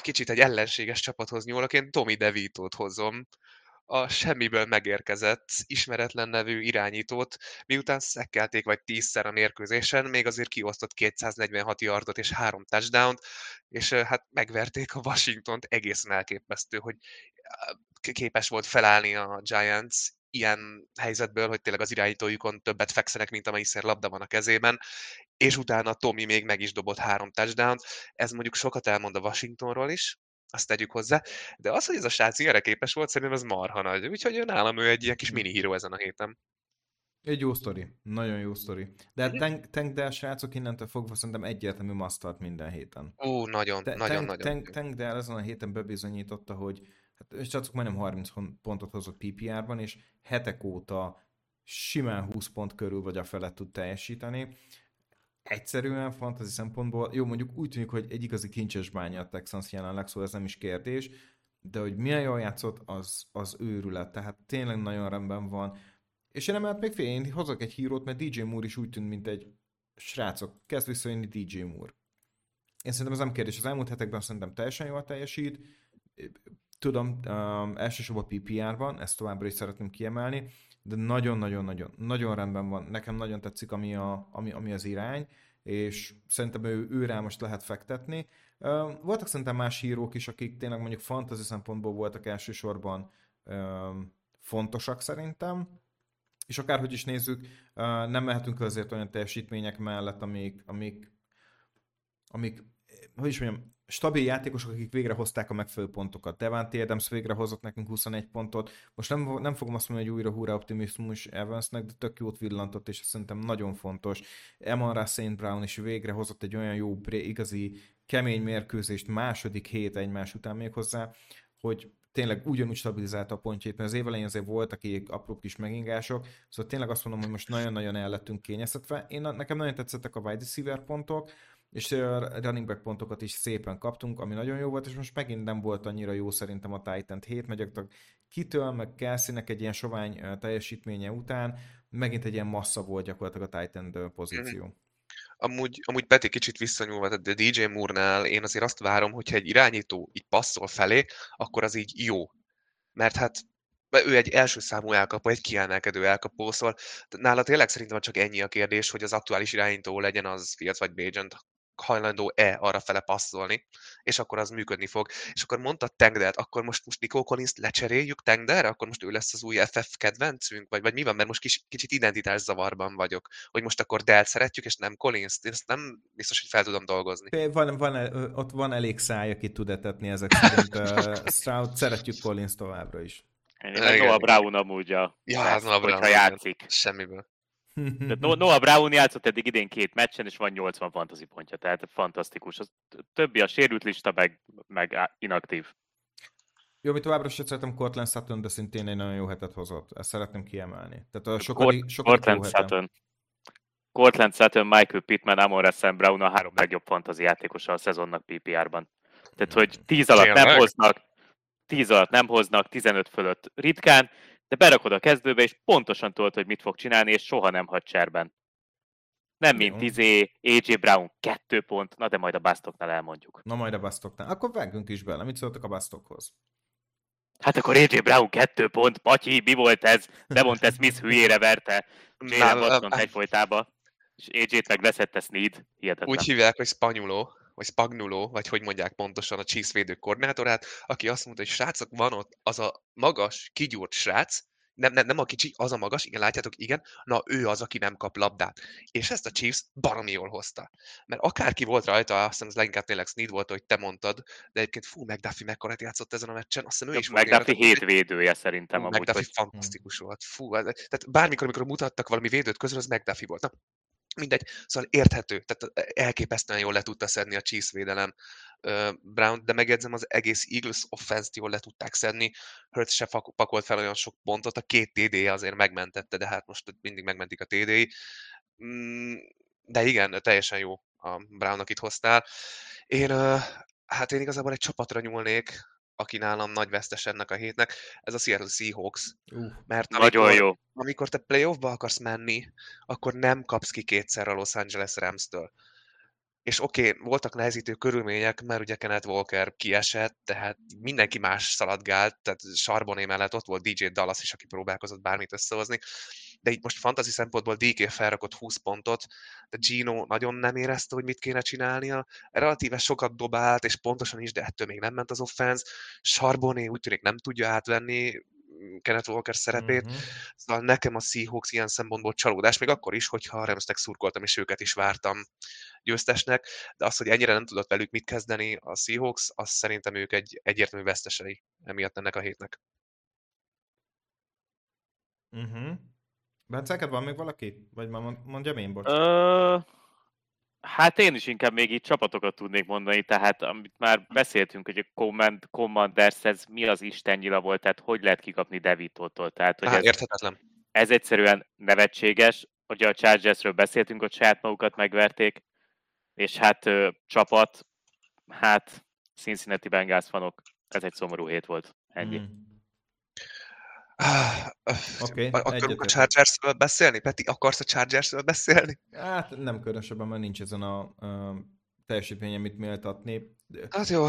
kicsit egy ellenséges csapathoz nyúlok, én Tommy DeVito-t hozom, a semmiből megérkezett, ismeretlen nevű irányítót, miután szekkelték vagy tízszer a mérkőzésen, még azért kiosztott 246 yardot és három touchdown és hát megverték a Washingtont, egészen elképesztő, hogy képes volt felállni a Giants ilyen helyzetből, hogy tényleg az irányítójukon többet fekszenek, mint amelyikszer labda van a kezében, és utána Tommy még meg is dobott három touchdown Ez mondjuk sokat elmond a Washingtonról is, azt tegyük hozzá. De az, hogy ez a srác ilyenre képes volt, szerintem ez marha nagy. Úgyhogy nálam ő egy ilyen kis mini híró ezen a héten. Egy jó sztori. Nagyon jó sztori. De tank, tank Dell srácok innentől fogva szerintem egyértelmű masztart minden héten. Ó, nagyon, Te, nagyon, tank, nagyon. Tank, tank Dell ezen a héten bebizonyította, hogy hát srácok majdnem 30 pontot hozott PPR-ban, és hetek óta simán 20 pont körül vagy a felett tud teljesíteni egyszerűen fantasy szempontból, jó, mondjuk úgy tűnik, hogy egy igazi kincses bánya a Texans jelenleg, szóval ez nem is kérdés, de hogy milyen jól játszott, az, az őrület, tehát tényleg nagyon rendben van. És én emellett még fél, én hozok egy hírót, mert DJ Moore is úgy tűnt, mint egy srácok, kezd visszajönni DJ Moore. Én szerintem ez nem kérdés, az elmúlt hetekben szerintem teljesen jól teljesít, tudom, um, elsősorban PPR-ban, ezt továbbra is szeretném kiemelni, de nagyon-nagyon-nagyon nagyon rendben van. Nekem nagyon tetszik, ami, a, ami, ami az irány, és szerintem ő, ő rá most lehet fektetni. Voltak szerintem más hírók is, akik tényleg mondjuk fantasy szempontból voltak elsősorban fontosak szerintem, és akárhogy is nézzük, nem mehetünk azért olyan teljesítmények mellett, amik, amik, amik hogy is mondjam, stabil játékosok, akik végre hozták a megfelelő pontokat. Devante Adams végre hozott nekünk 21 pontot. Most nem, nem fogom azt mondani, hogy újra húra optimizmus Evansnek, de tök jót villantott, és szerintem nagyon fontos. Emonra St. Brown is végre hozott egy olyan jó, igazi, kemény mérkőzést második hét egymás után még hozzá, hogy tényleg ugyanúgy stabilizálta a pontjait, mert az év elején azért voltak ilyen apró kis megingások, szóval tényleg azt mondom, hogy most nagyon-nagyon el lettünk kényeztetve. Én, nekem nagyon tetszettek a wide receiver pontok, és running back pontokat is szépen kaptunk, ami nagyon jó volt, és most megint nem volt annyira jó szerintem a Titan 7, meg kitől, meg kelsey egy ilyen sovány teljesítménye után, megint egy ilyen massza volt gyakorlatilag a Titan pozíció. Mm. Amúgy, amúgy Peti kicsit visszanyúlva, de DJ Moore-nál én azért azt várom, hogyha egy irányító így passzol felé, akkor az így jó. Mert hát ő egy első számú elkapó, egy kiemelkedő elkapó, szóval nála tényleg szerintem csak ennyi a kérdés, hogy az aktuális irányító legyen az Fields vagy Bajent, hajlandó-e arra fele passzolni, és akkor az működni fog. És akkor mondta Tengdert, akkor most, most Nico collins lecseréljük Tengderre, akkor most ő lesz az új FF kedvencünk, vagy, vagy mi van, mert most kis, kicsit identitás zavarban vagyok, hogy most akkor Delt szeretjük, és nem collins ezt nem biztos, hogy fel tudom dolgozni. Van, van, ott van elég száj, aki tud etetni ezek szerint. uh, *laughs* Stroud, szeretjük Collins továbbra is. Én Noah Brown amúgy a ja, lesz, Noah Brown, játszik. Semmiből. Tehát Noah Brown játszott eddig idén két meccsen, és van 80 fantasy pontja, tehát fantasztikus. Az többi a sérült lista, meg, meg inaktív. Jó, mi továbbra sem szeretem Cortland Sutton, de szintén egy nagyon jó hetet hozott. Ezt szeretném kiemelni. Tehát a sokadik, sokadik Cortland Sutton. Cortland Sutton, Michael Pittman, Amon Sam Brown a három legjobb fantasy játékosa a szezonnak PPR-ban. Tehát, hogy 10 alatt nem hoznak, 10 alatt nem hoznak, 15 fölött ritkán, de berakod a kezdőbe, és pontosan tudod, hogy mit fog csinálni, és soha nem hagy cserben. Nem mint izé, AJ Brown kettő pont, na de majd a basztoknál elmondjuk. Na majd a basztoknál. Akkor vágjunk is bele. Mit szóltak a basztokhoz? Hát akkor AJ Brown kettő pont, Matyi, mi volt ez? Devonte Smith hülyére verte Jalen Watson egyfolytába, és AJ-t meg leszette Sneed. Hihetetlen. Úgy hívják, hogy Spanyoló, vagy Spagnuló, vagy hogy mondják pontosan a védő koordinátorát, aki azt mondta, hogy srácok, van ott az a magas, kigyúrt srác, nem, nem, nem a kicsi, az a magas, igen, látjátok, igen, na ő az, aki nem kap labdát. És ezt a Chiefs baromi jól hozta. Mert akárki volt rajta, azt hiszem az leginkább tényleg Sneed volt, hogy te mondtad, de egyébként fú, McDuffie mekkora játszott ezen a meccsen, azt hiszem ő is volt. McDuffie hét védője szerintem fú, amúgy. McDuffie hogy... fantasztikus volt. Fú, tehát bármikor, amikor mutattak valami védőt közül, az McDuffie volt. Na, mindegy, szóval érthető, tehát elképesztően jól le tudta szedni a Chiefs védelem Brown, de megjegyzem, az egész Eagles offense jól le tudták szedni, Hurts se pakolt fel olyan sok pontot, a két td azért megmentette, de hát most mindig megmentik a td mm, De igen, teljesen jó a Brown, itt hoztál. Én, hát én igazából egy csapatra nyúlnék, aki nálam nagy vesztes ennek a hétnek, ez a Seattle Seahawks. Uh, mert amikor, nagyon jó. Amikor te playoffba akarsz menni, akkor nem kapsz ki kétszer a Los Angeles Rams-től és oké, okay, voltak nehezítő körülmények, mert ugye Kenneth Walker kiesett, tehát mindenki más szaladgált, tehát Sarboné mellett ott volt DJ Dallas is, aki próbálkozott bármit összehozni, de itt most fantasy szempontból DK felrakott 20 pontot, de Gino nagyon nem érezte, hogy mit kéne csinálnia, relatíve sokat dobált, és pontosan is, de ettől még nem ment az offense, Sarboné úgy tűnik nem tudja átvenni, Kenneth Walker szerepét. Mm-hmm. Szóval nekem a Seahawks ilyen szempontból csalódás, még akkor is, hogyha a Ramsnek szurkoltam, és őket is vártam győztesnek, de az, hogy ennyire nem tudott velük mit kezdeni a Seahawks, az szerintem ők egy egyértelmű vesztesei emiatt ennek a hétnek. Uh-huh. Bence, van még valaki? Vagy mondjam én, bocs? Uh, Hát én is inkább még így csapatokat tudnék mondani, tehát amit már beszéltünk, hogy a Command, Commanders ez mi az istennyila volt, tehát hogy lehet kikapni Devitótól. Tehát, hogy Há, ez, érthetetlen. Ez egyszerűen nevetséges. Ugye a Chargersről beszéltünk, hogy saját magukat megverték, és hát ö, csapat, hát Cincinnati Bengals fanok, ez egy szomorú hét volt. Ennyi. Mm. Okay, Akarunk a Chargers-ről beszélni? Peti, akarsz a Chargers-ről beszélni? Hát nem különösebben, mert nincs ezen a, a teljesítmény, amit méltatni. Hát jó.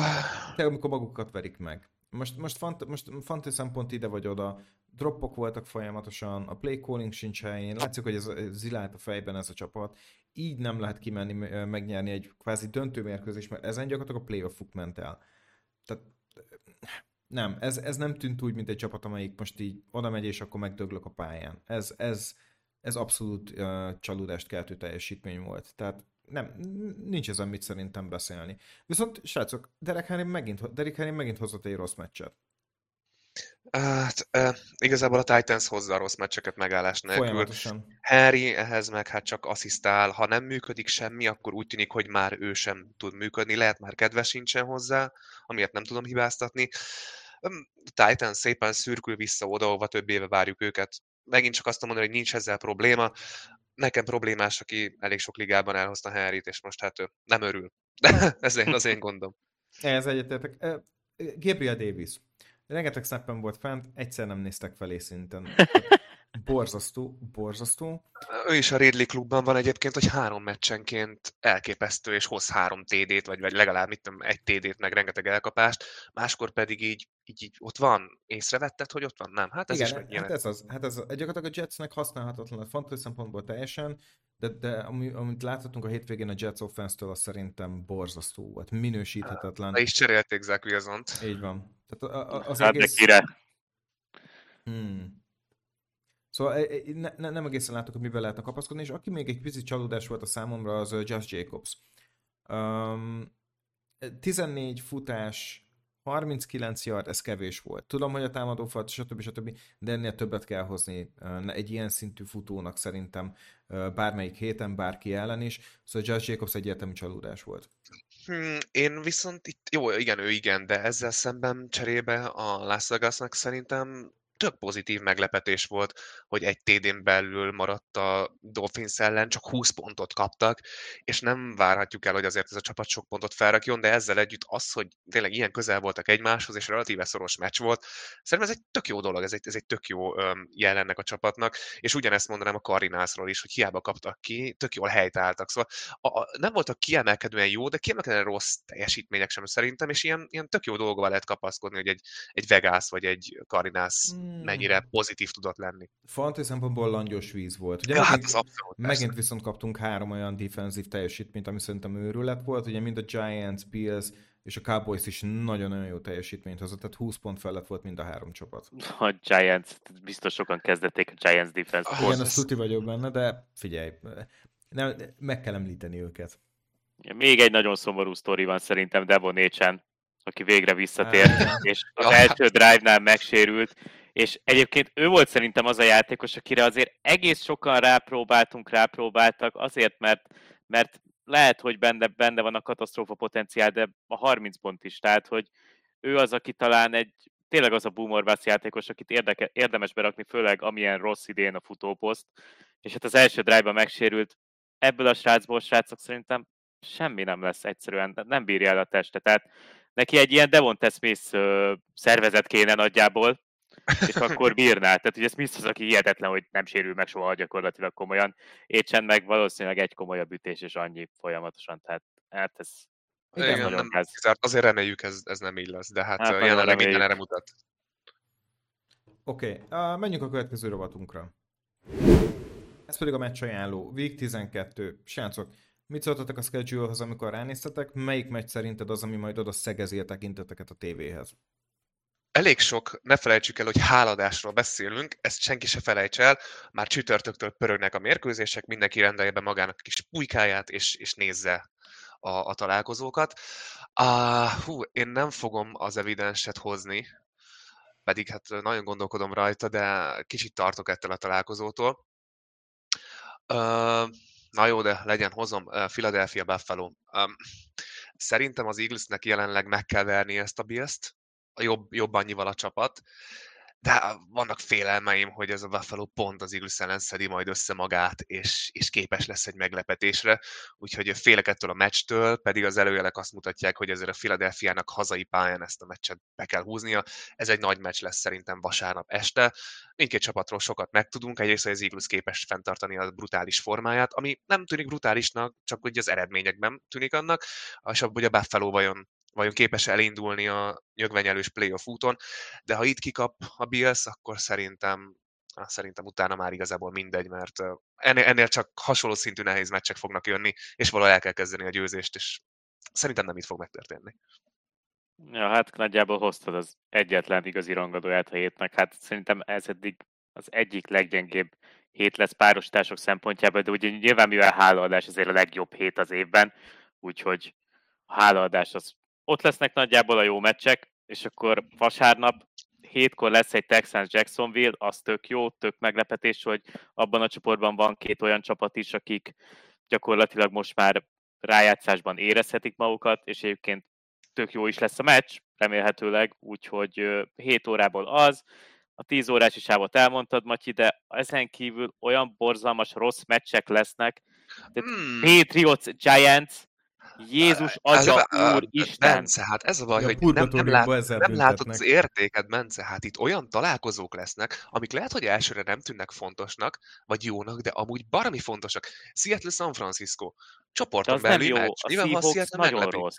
De amikor magukat verik meg. Most, most, fant, most fanti szempont ide vagy oda, droppok voltak folyamatosan, a play calling sincs helyén, látszik, hogy ez zilált a fejben ez a csapat, így nem lehet kimenni, megnyerni egy kvázi döntőmérkőzés, mert ezen gyakorlatilag a playoffuk ment el. Tehát nem, ez, ez nem tűnt úgy, mint egy csapat, amelyik most így oda megy, és akkor megdöglök a pályán. Ez, ez, ez abszolút uh, csalódást keltő teljesítmény volt. Tehát nem, nincs ezen mit szerintem beszélni. Viszont, srácok, Derek Henry megint, Derek Henry megint hozott egy rossz meccset. Hát, uh, igazából a Titans hozza a rossz meccseket megállás nélkül. Harry ehhez meg hát csak asszisztál. Ha nem működik semmi, akkor úgy tűnik, hogy már ő sem tud működni. Lehet már kedves sincsen hozzá, amiért nem tudom hibáztatni. Titan szépen szürkül vissza oda, ahova több éve várjuk őket. Megint csak azt mondani, hogy nincs ezzel probléma. Nekem problémás, aki elég sok ligában elhozta Harryt, és most hát ő nem örül. *laughs* ez én, az én gondom. Ez egyetértek. Gabriel Davis. Rengeteg snappen volt fent, egyszer nem néztek felé szinten. *laughs* Borzasztó, borzasztó. Ő is a Ridley klubban van egyébként, hogy három meccsenként elképesztő, és hoz három TD-t, vagy, vagy legalább mit tudom, egy TD-t, meg rengeteg elkapást, máskor pedig így, így, így ott van. Észrevetted, hogy ott van? Nem, hát ez Igen, is hát ez az. Hát ez gyakorlatilag a Jetsnek használhatatlan a fantasy szempontból teljesen, de, de ami, amit láthatunk a hétvégén a Jets offense-től, az szerintem borzasztó volt, minősíthetetlen. Na is cserélték Zach Wilson-t. Így van. Tehát a, a, az hát egész... kire? Hmm. Szóval e, e, ne, ne, nem egészen látok, hogy mivel lehetne kapaszkodni, és aki még egy picit csalódás volt a számomra, az Just Jacobs. Um, 14 futás, 39 yard, ez kevés volt. Tudom, hogy a támadó falt, stb. stb., de ennél többet kell hozni egy ilyen szintű futónak szerintem bármelyik héten, bárki ellen is. Szóval Just Jacobs egyértelmű csalódás volt. Hmm, én viszont itt, jó, igen, ő igen, de ezzel szemben cserébe a Las Vegasnak szerintem tök pozitív meglepetés volt, hogy egy TD-n belül maradt a Dolphins ellen, csak 20 pontot kaptak, és nem várhatjuk el, hogy azért ez a csapat sok pontot felrakjon, de ezzel együtt az, hogy tényleg ilyen közel voltak egymáshoz, és relatíve szoros meccs volt, szerintem ez egy tök jó dolog, ez egy, ez egy tök jó um, jelennek a csapatnak, és ugyanezt mondanám a Cardinalsról is, hogy hiába kaptak ki, tök jól helytálltak. Szóval a, a, nem voltak kiemelkedően jó, de kiemelkedően rossz teljesítmények sem szerintem, és ilyen, ilyen tök jó dolgokval lehet kapaszkodni, hogy egy, egy Vegas vagy egy Cardinals mennyire pozitív tudott lenni. Fantasy szempontból langyos víz volt. Ugye Ja, hát megint, az abszolút. persze. megint viszont kaptunk három olyan defensív teljesítményt, ami szerintem őrület volt. Ugye mind a Giants, Bills és a Cowboys is nagyon-nagyon jó teljesítményt hozott, tehát 20 pont felett volt mind a három csapat. A Giants, biztos sokan kezdették a Giants defense Ah, Igen, az- azt tuti vagyok benne, de figyelj, nem, meg kell említeni őket. Még egy nagyon szomorú sztori van szerintem Devon Écsen, aki végre visszatért, és az első drive-nál megsérült, és egyébként ő volt szerintem az a játékos, akire azért egész sokan rápróbáltunk, rápróbáltak, azért, mert, mert lehet, hogy benne, benne van a katasztrófa potenciál, de a 30 pont is, tehát, hogy ő az, aki talán egy, tényleg az a boomer játékos, akit érdeke, érdemes berakni, főleg amilyen rossz idén a futóposzt, és hát az első drive-ban megsérült, ebből a srácból srácok szerintem semmi nem lesz egyszerűen, nem bírja el a teste. Tehát neki egy ilyen Devonta Smith szervezet kéne nagyjából, és akkor bírná. Tehát ugye Smith az, aki hihetetlen, hogy nem sérül meg soha gyakorlatilag komolyan. Écsen meg valószínűleg egy komolyabb ütés, és annyi folyamatosan. Tehát hát ez Igen, Igen, nagyon nem, kizárt. azért reméljük ez, ez nem így lesz, de hát, Hát jelenleg minden erre mutat. Oké, okay, menjünk a következő rovatunkra. Ez pedig a meccs ajánló. Week 12. Srácok, mit szóltatok a schedule-hoz, amikor ránéztetek? Melyik meccs szerinted az, ami majd oda szegezi a tekinteteket a tévéhez? Elég sok, ne felejtsük el, hogy háladásról beszélünk, ezt senki se felejts el, már csütörtöktől pörögnek a mérkőzések, mindenki rendelje be magának kis pulykáját, és, és nézze a, a találkozókat. Uh, hú, én nem fogom az evidenset hozni, pedig hát nagyon gondolkodom rajta, de kicsit tartok ettől a találkozótól. Uh, na jó, de legyen, hozom. Uh, Philadelphia Buffalo. Um, szerintem az Eaglesnek jelenleg meg kell verni ezt a Bills-t, a jobb, jobb annyival a csapat, de vannak félelmeim, hogy ez a Buffalo pont az Eagles ellen szedi majd össze magát, és, és képes lesz egy meglepetésre, úgyhogy félek ettől a meccstől, pedig az előjelek azt mutatják, hogy ezért a Philadelphiának hazai pályán ezt a meccset be kell húznia. Ez egy nagy meccs lesz szerintem vasárnap este. Mindkét csapatról sokat megtudunk, egyrészt, hogy az Eagles képes fenntartani a brutális formáját, ami nem tűnik brutálisnak, csak hogy az eredményekben tűnik annak, és abban, hogy a Buffalo vajon vajon képes elindulni a nyögvenyelős playoff úton, de ha itt kikap a Bills, akkor szerintem szerintem utána már igazából mindegy, mert ennél, ennél csak hasonló szintű nehéz meccsek fognak jönni, és valahol el kell kezdeni a győzést, és szerintem nem itt fog megtörténni. Ja, hát nagyjából hoztad az egyetlen igazi rangadóját a hétnek. Hát szerintem ez eddig az egyik leggyengébb hét lesz párosítások szempontjából, de ugye nyilván mivel hálaadás azért a legjobb hét az évben, úgyhogy a hálaadás az ott lesznek nagyjából a jó meccsek, és akkor vasárnap hétkor lesz egy Texans Jacksonville, az tök jó, tök meglepetés, hogy abban a csoportban van két olyan csapat is, akik gyakorlatilag most már rájátszásban érezhetik magukat, és egyébként tök jó is lesz a meccs, remélhetőleg, úgyhogy ö, 7 órából az, a 10 órás is sávot elmondtad, Matyi, de ezen kívül olyan borzalmas, rossz meccsek lesznek. De Hmm. Patriots, Giants, Jézus atya, Ez- úr, Isten. Bence, hát ez a baj, hogy nem, nem, lát, nem látod az értéket, Bence, hát itt olyan találkozók lesznek, amik lehet, hogy elsőre nem tűnnek fontosnak, vagy jónak, de amúgy baromi fontosak. Seattle San Francisco. Csoporton az nem jó, meccs. van, ha Seattle nagyon meglepi? rossz.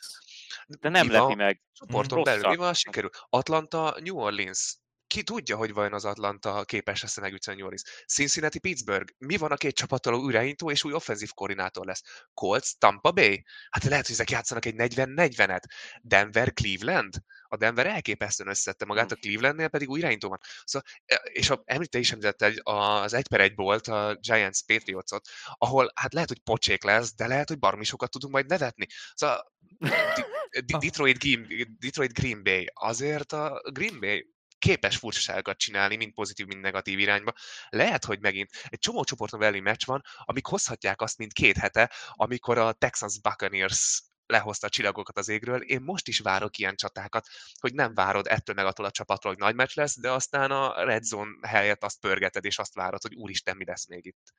De nem lepi meg. Csoporton Mhm. belül mi Rosszak. van, sikerül. Atlanta, New Orleans. Ki tudja, hogy vajon az Atlanta képes lesz megütni New Orleans. Cincinnati, Pittsburgh. Mi van a két csapattal, új irányító és új offenzív koordinátor lesz. Colts, Tampa Bay. Hát lehet, hogy ezek játszanak egy 40-40-et. Denver, Cleveland. A Denver elképesztően összette magát, a Clevelandnél pedig új irányító van. Szóval, e, és a, említe is említette egy- az egy per egy volt, a Giants Patriotsot, ahol hát lehet, hogy pocsék lesz, de lehet, hogy baromi sokat tudunk majd nevetni. Szóval. *laughs* Detroit, Green, Detroit Green Bay. Azért a Green Bay képes furcsaságokat csinálni, mind pozitív, mind negatív irányba. Lehet, hogy megint egy csomó csoporton belüli meccs van, amik hozhatják azt, mint két hete, amikor a Texans Buccaneers lehozta a csillagokat az égről. Én most is várok ilyen csatákat, hogy nem várod ettől meg attól a csapatról, hogy nagy meccs lesz, de aztán a red zone helyett azt pörgeted, és azt várod, hogy úristen, mi lesz még itt.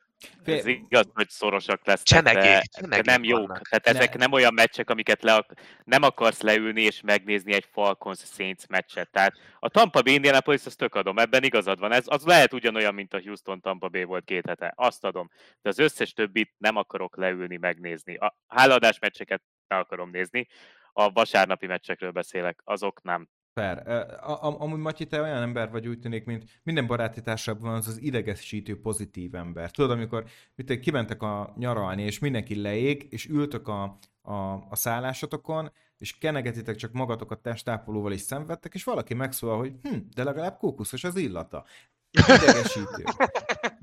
Ez igaz, hogy szorosak lesznek, Csemegék, de, de csemegék nem jók. vannak. Tehát ezek Ne. nem olyan meccsek, amiket le, ak- nem akarsz leülni és megnézni egy Falcons Saints meccset. Tehát a Tampa Bay Indianapolis, azt tök adom, ebben igazad van. Ez az lehet ugyanolyan, mint a Houston Tampa Bay volt két hete. Azt adom. De az összes többit nem akarok leülni, megnézni. A háladás meccseket meg akarom nézni. A vasárnapi meccsekről beszélek, azok nem. Fair. A, amúgy Matyi, te olyan ember vagy úgy tűnik, mint minden baráti társában van az az idegesítő pozitív ember. Tudod, amikor mit, kimentek a nyaralni, és mindenki leég, és ültök a, a, a szállásotokon, és kenegetitek csak magatokat testápolóval is szenvedtek, és valaki megszólal, hogy hm, de legalább kókuszos az illata. Idegesítő.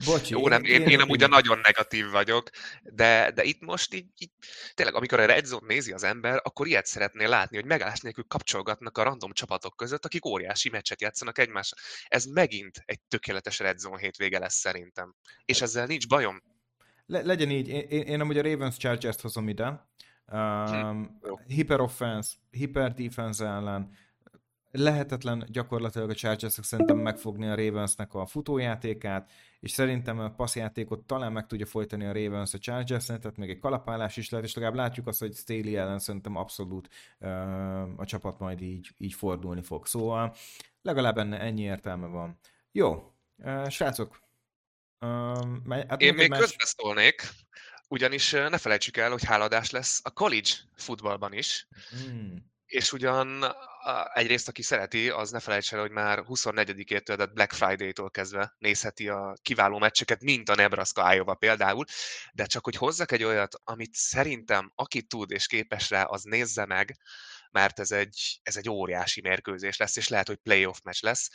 Bocsi, Jó, nem, én, én, én amúgy nagyon negatív vagyok, de, de itt most így, így, tényleg, amikor a Red Zone nézi az ember, akkor ilyet szeretnél látni, hogy megállás nélkül kapcsolgatnak a random csapatok között, akik óriási meccset játszanak egymásra. Ez megint egy tökéletes Red Zone hétvége lesz szerintem. És ezzel nincs bajom. Le, legyen így, én, én, én amúgy a Ravens Chargers-t hozom ide. Um, hm, hiper offense, hiper defense ellen, lehetetlen gyakorlatilag a chargers szerintem megfogni a Ravensnek a futójátékát, és szerintem a passzjátékot talán meg tudja folytani a Ravens a chargers tehát még egy kalapálás is lehet, és legalább látjuk azt, hogy Staley ellen szerintem abszolút uh, a csapat majd így, így fordulni fog. Szóval legalább enne ennyi értelme van. Jó, uh, srácok. Uh, hát Én még más... közbeszólnék, ugyanis ne felejtsük el, hogy háladás lesz a college futballban is. Hmm és ugyan egyrészt, aki szereti, az ne felejtsen, hogy már 24-től, tehát Black Friday-tól kezdve nézheti a kiváló meccseket, mint a Nebraska Iowa például, de csak hogy hozzak egy olyat, amit szerintem aki tud és képes rá, az nézze meg, mert ez egy, ez egy óriási mérkőzés lesz, és lehet, hogy playoff meccs lesz.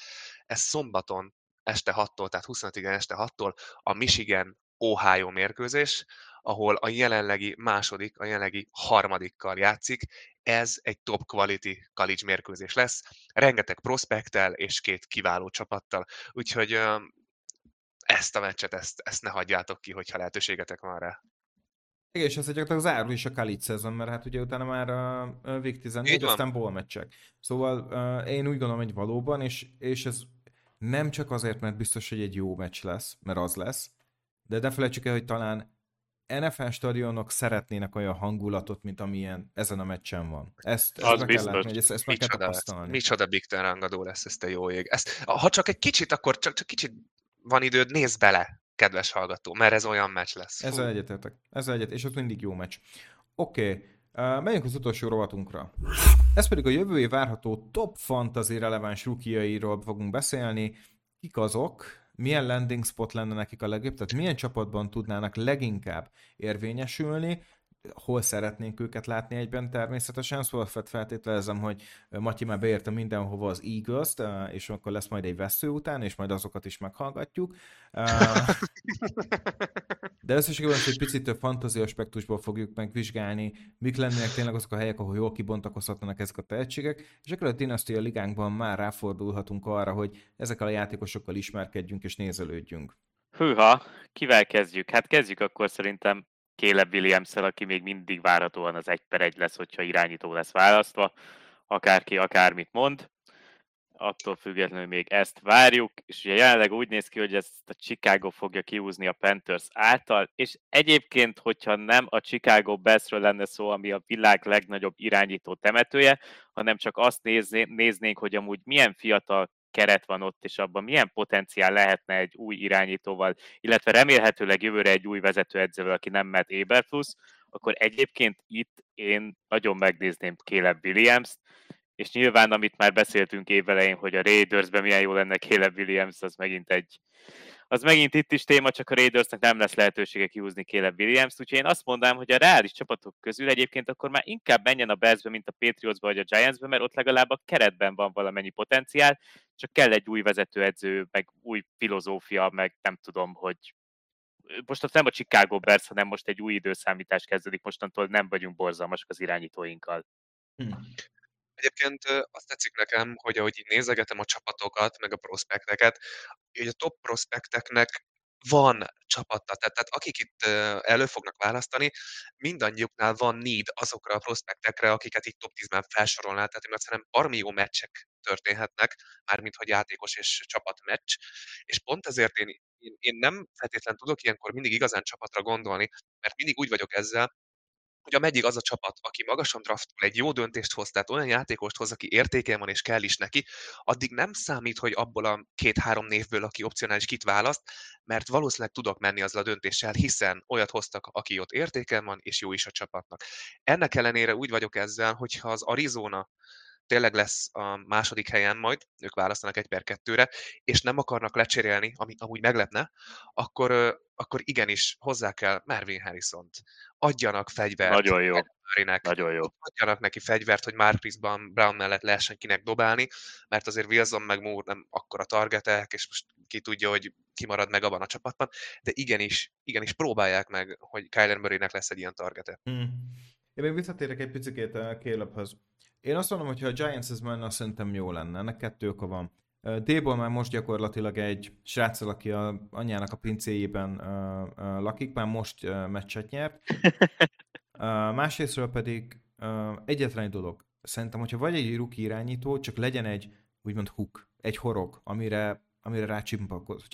Ez szombaton este 6-tól, tehát 25 este 6-tól a Michigan Ohio mérkőzés, ahol a jelenlegi második, a jelenlegi harmadikkal játszik. Ez egy top quality college mérkőzés lesz, rengeteg prospektel és két kiváló csapattal, úgyhogy ezt a meccset, ezt, ezt ne hagyjátok ki, hogyha lehetőségetek van rá. Igen, és ez gyakorlatilag zárul is a college szezon, mert hát ugye utána már a Week 14, aztán bowl meccsek. Szóval uh, én úgy gondolom, hogy valóban, és, és ez nem csak azért, mert biztos, hogy egy jó meccs lesz, mert az lesz, de ne felejtsük el, hogy talán NFL stadionok szeretnének olyan hangulatot, mint amilyen ezen a meccsen van. Ezt, ezt az meg biztos. kell látni, ezt, ezt meg kell tapasztalni. Micsoda Big Ten rangadó lesz, ez te jó ég. Ezt, ha csak egy kicsit, akkor csak, csak kicsit van időd, nézd bele, kedves hallgató, mert ez olyan meccs lesz. Fú. Ezzel egyetértek. Ezzel egyet, és ott mindig jó meccs. Oké, okay. Uh, megyünk az utolsó rovatunkra. Ez pedig a jövő év várható top fantasy releváns rukiairól fogunk beszélni. Kik azok? Milyen landing spot lenne nekik a legjobb, tehát milyen csapatban tudnának leginkább érvényesülni, hol szeretnénk őket látni egyben természetesen, szóval feltételezem, hogy Matyi már beérte mindenhova az eagles és akkor lesz majd egy vesző után, és majd azokat is meghallgatjuk. De összességében egy picit több fantazi aspektusból fogjuk megvizsgálni, mik lennének tényleg azok a helyek, ahol jól kibontakozhatnak ezek a tehetségek, és akkor a Dynasty ligánkban már ráfordulhatunk arra, hogy ezekkel a játékosokkal ismerkedjünk és nézelődjünk. Hűha, kivel kezdjük? Hát kezdjük akkor szerintem Caleb williams aki még mindig várhatóan az egy per egy lesz, hogyha irányító lesz választva, akárki akármit mond. Attól függetlenül még ezt várjuk, és ugye jelenleg úgy néz ki, hogy ezt a Chicago fogja kiúzni a Panthers által, és egyébként, hogyha nem a Chicago Bestről lenne szó, ami a világ legnagyobb irányító temetője, hanem csak azt néznénk, hogy amúgy milyen fiatal keret van ott, és abban milyen potenciál lehetne egy új irányítóval, illetve remélhetőleg jövőre egy új vezetőedzővel, aki nem Matt Eberflus, akkor egyébként itt én nagyon megnézném Caleb Williams-t, és nyilván, amit már beszéltünk évelején, hogy a Raidersben milyen jó lenne Caleb Williams, az megint egy az megint itt is téma, csak a Raidersnek nem lesz lehetősége kihúzni Caleb williams úgyhogy én azt mondanám, hogy a reális csapatok közül egyébként akkor már inkább menjen a Bearsbe, mint a Patriotsba vagy a Giantsbe, mert ott legalább a keretben van valamennyi potenciál, csak kell egy új vezetőedző, meg új filozófia, meg nem tudom, hogy most ott nem a Chicago Bears, hanem most egy új időszámítás kezdődik, mostantól nem vagyunk borzalmasak az irányítóinkkal. Hmm. Egyébként azt tetszik nekem, hogy ahogy így nézegetem a csapatokat, meg a prospekteket, hogy a top prospekteknek van csapata, tehát, tehát akik itt elő fognak választani, mindannyiuknál van need azokra a prospektekre, akiket itt top 10-ben felsorolnál, tehát azt szerintem baromi jó meccsek történhetnek, mármint hogy játékos és csapat meccs, és pont ezért én, én, én nem feltétlenül tudok ilyenkor mindig igazán csapatra gondolni, mert mindig úgy vagyok ezzel, hogy ameddig az a csapat, aki magasan draftol, egy jó döntést hoz, tehát olyan játékost hoz, aki értéke van és kell is neki, addig nem számít, hogy abból a két-három névből, aki opcionális kit választ, mert valószínűleg tudok menni azzal a döntéssel, hiszen olyat hoztak, aki ott értéke van, és jó is a csapatnak. Ennek ellenére úgy vagyok ezzel, hogyha az Arizona tényleg lesz a második helyen majd, ők választanak egy per kettőre, és nem akarnak lecserélni, ami amúgy meglepne, akkor, akkor igenis hozzá kell Mervyn Harrison-t. Adjanak fegyvert. Nagyon jó. Murraynek. Nagyon jó. Adjanak neki fegyvert, hogy Marquis Brown mellett lehessen kinek dobálni, mert azért Wilson meg Moore nem akkora targetek, és most ki tudja, hogy ki marad meg abban a csapatban, de igenis, igenis próbálják meg, hogy Kyler Murraynek lesz egy ilyen targete. Hmm. Én még visszatérek egy picit a Calebhöz. Én azt mondom, hogy ha a Giants ez menne, szerintem jó lenne. Ennek kettő oka van. D-ból már most gyakorlatilag egy sráccal, aki a anyjának a pincéjében uh, uh, lakik, már most uh, meccset nyert. *laughs* Uh, másrésztről pedig uh, egyetlen egy dolog. Szerintem, hogyha vagy egy rookie irányító, csak legyen egy úgymond hook, egy horog, amire, amire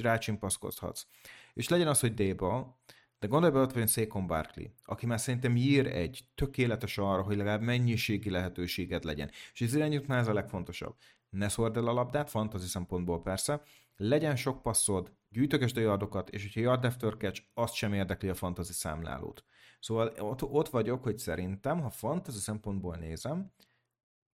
rácsimpaszkodhatsz. És legyen az, hogy D-ball, de gondolj bele, ott van Saquon Barkley, aki már szerintem ír egy tökéletes arra, hogy legalább mennyiségi lehetőséged legyen. És az irányítónál ez a legfontosabb. Ne szord el a labdát, fantasy szempontból persze, legyen sok passzod, gyűjtögesd a yardokat, és hogyha yard after catch, azt sem érdekli a fantasy számlálót. Szóval ott, ott vagyok, hogy szerintem, ha fantasy szempontból nézem,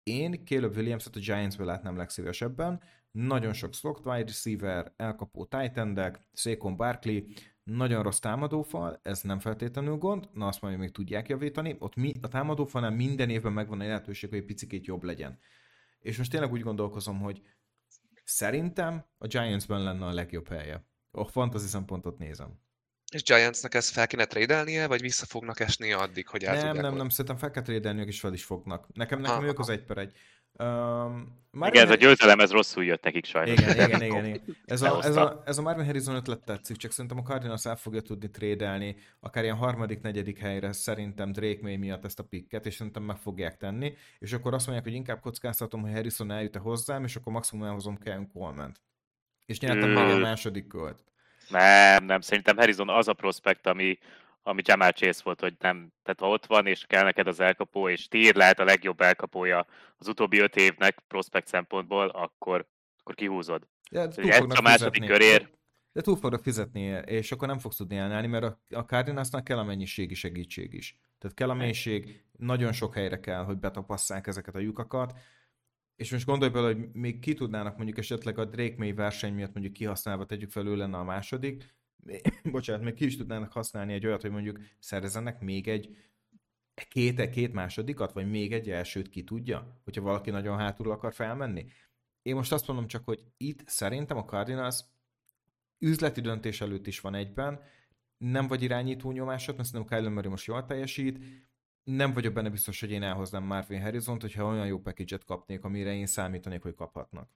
én Caleb Williams-et a Giants-ből látnám legszívesebben, nagyon sok slot wide receiver, elkapó tight endek, Saquon Barkley, nagyon rossz támadófal, ez nem feltétlenül gond, na azt majd még tudják javítani, ott mi, a támadófalnál minden évben megvan a lehetőség, hogy egy picit jobb legyen. És most tényleg úgy gondolkozom, hogy szerintem a Giantsben lenne a legjobb helye. A fantasy szempontot nézem. És Giantsnak ezt fel kéne trédelnie, vagy vissza fognak esni addig, hogy el Nem, nem, nem, szerintem fel kell trédelniük, és fel is fognak. Nekem, nekem ők az egy per egy. Um, igen, ez a győzelem, ez rosszul jött nekik sajnos. Igen, igen, igen. igen. *laughs* Ez, a, ez, a, ez a Marvin Harrison ötlet tetszik, csak szerintem a Cardinals el fogja tudni trédelni, akár ilyen harmadik, negyedik helyre szerintem Drake May miatt ezt a picket, és szerintem meg fogják tenni, és akkor azt mondják, hogy inkább kockáztatom, hogy Harrison eljut -e hozzám, és akkor maximum elhozom Kevin Coleman-t. És nyertem hmm. még a második költ. Nem, nem, szerintem Harrison az a prospekt, ami, ami Jamal Chase volt, hogy nem, tehát ha ott van, és kell neked az elkapó, és Tír lehet a legjobb elkapója az utóbbi öt évnek prospekt szempontból, akkor, akkor kihúzod. Ja, ez a második körér. De túl fognak fizetni, és akkor nem fogsz tudni elnálni, mert a, a Cardinalsnak kell a mennyiségi segítség is. Tehát kell a mélység, nagyon sok helyre kell, hogy betapasszák ezeket a lyukakat, és most gondolj bele, hogy még ki tudnának mondjuk esetleg a Drake May verseny miatt mondjuk kihasználva tegyük fel ő lenne a második, *laughs* bocsánat, még ki is tudnának használni egy olyat, hogy mondjuk szerezzenek még egy két, két másodikat, vagy még egy elsőt ki tudja, hogyha valaki nagyon hátul akar felmenni. Én most azt mondom csak, hogy itt szerintem a Cardinals üzleti döntés előtt is van egyben, nem vagy irányító nyomásod, mert szerintem Kyler Murray most jól teljesít, nem vagyok benne biztos, hogy én elhoznám Marvin Harrison-t, hogyha olyan jó package kapnék, amire én számítanék, hogy kaphatnak.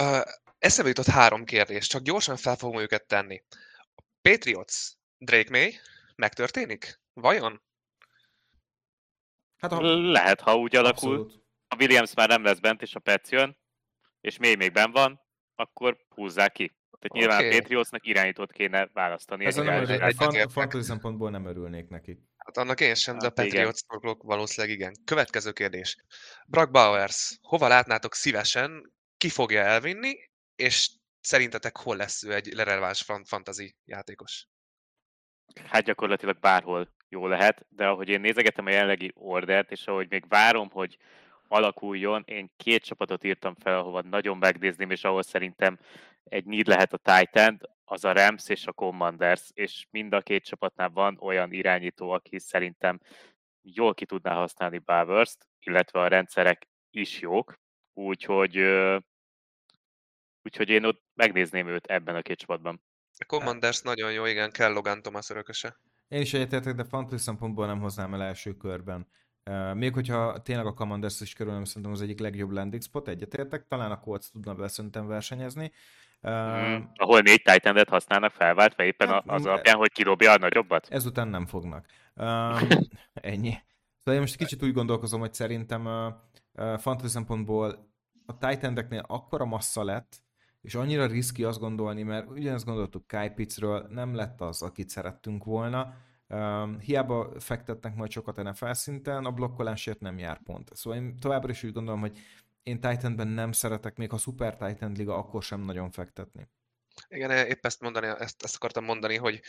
Uh, eszembe jutott három kérdés, csak gyorsan fel fogom őket tenni. A Patriots, Drake May, megtörténik? Vajon? Hát a... Lehet, ha úgy alakul. Abszolút. A Williams már nem lesz bent, és a Pets jön, és May még ben van, akkor húzzák ki. Tehát okay. nyilván Patriotsnak irányítót kéne választani. Ez nem örül, egy fantasy szempontból nem örülnék neki. Hát annak én sem, de a hát Patriots valószínűleg igen. Következő kérdés. Brock Bowers, hova látnátok szívesen, ki fogja elvinni, és szerintetek hol lesz ő egy releváns fantasy játékos? Hát gyakorlatilag bárhol jó lehet, de ahogy én nézegetem a jelenlegi ordert, és ahogy még várom, hogy alakuljon, én két csapatot írtam fel, ahova nagyon megnézném, és ahol szerintem egy need lehet a Titan, az a Rams és a Commanders, és mind a két csapatnál van olyan irányító, aki szerintem jól ki tudná használni bowers illetve a rendszerek is jók, úgyhogy úgyhogy én ott megnézném őt ebben a két csapatban. A Commanders nagyon jó, igen, kell Logan Thomas örököse. Én is egyetértek, de fantasy szempontból nem hoznám el első körben. Még hogyha tényleg a Commanders is kerülnem, szerintem az egyik legjobb landing spot, egyetértek, talán a Colts tudna vele szerintem versenyezni. Mm, ahol négy titan használnak felváltva éppen hát, az alapján, hogy kirobja a nagyobbat? Ezután nem fognak. *laughs* Ennyi. Szóval én most kicsit úgy gondolkozom, hogy szerintem uh, uh, fantasy szempontból a titan akkora massza lett, és annyira riszki azt gondolni, mert ugyanezt gondoltuk Kai Pitzről, nem lett az, akit szerettünk volna, Um, hiába fektetnek majd sokat NFL szinten, a blokkolásért nem jár pont. Szóval én továbbra is úgy gondolom, hogy én Titanben nem szeretek, még ha Super Titan Liga, akkor sem nagyon fektetni. Igen, épp ezt, mondani, ezt, ezt akartam mondani, hogy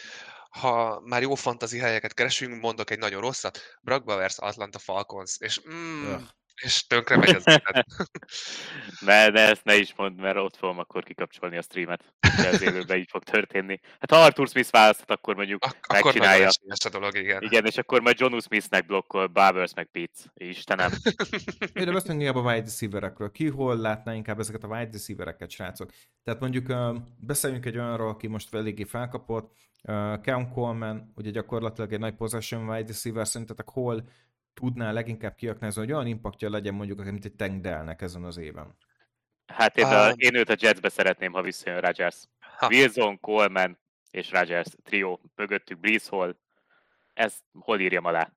ha már jó fantazi helyeket keresünk, mondok egy nagyon rosszat, Brock Bowers, Atlanta Falcons, és mm, és tönkre megy az élet. *laughs* ne, ne, ezt ne is mondd, mert ott fogom akkor kikapcsolni a streamet. De az élőben így fog történni. Hát ha Arthur Smith választhat, akkor mondjuk Ak- akkor megcsinálja. nagyon a dolog, igen. Igen, és akkor majd John Smithnek blokkol, Barbers meg Pitts. Istenem. Jó, de beszélünk inkább a wide receiverekről. Ki hol látná inkább ezeket a wide receivereket, srácok? Tehát mondjuk beszéljünk egy olyanról, aki most eléggé felkapott, uh, Keon Coleman, ugye gyakorlatilag egy nagy possession wide receiver, szerintetek hol tudná leginkább kiaknázni, hogy olyan impaktja legyen mondjuk, mint egy Tank Dell-nek ezen az éven? Hát én, a, én őt a Jetsbe szeretném, ha visszajön Rodgers. Ha. Wilson, Coleman és Rodgers trió mögöttük, Breeze Hall. Ez hol írjam alá?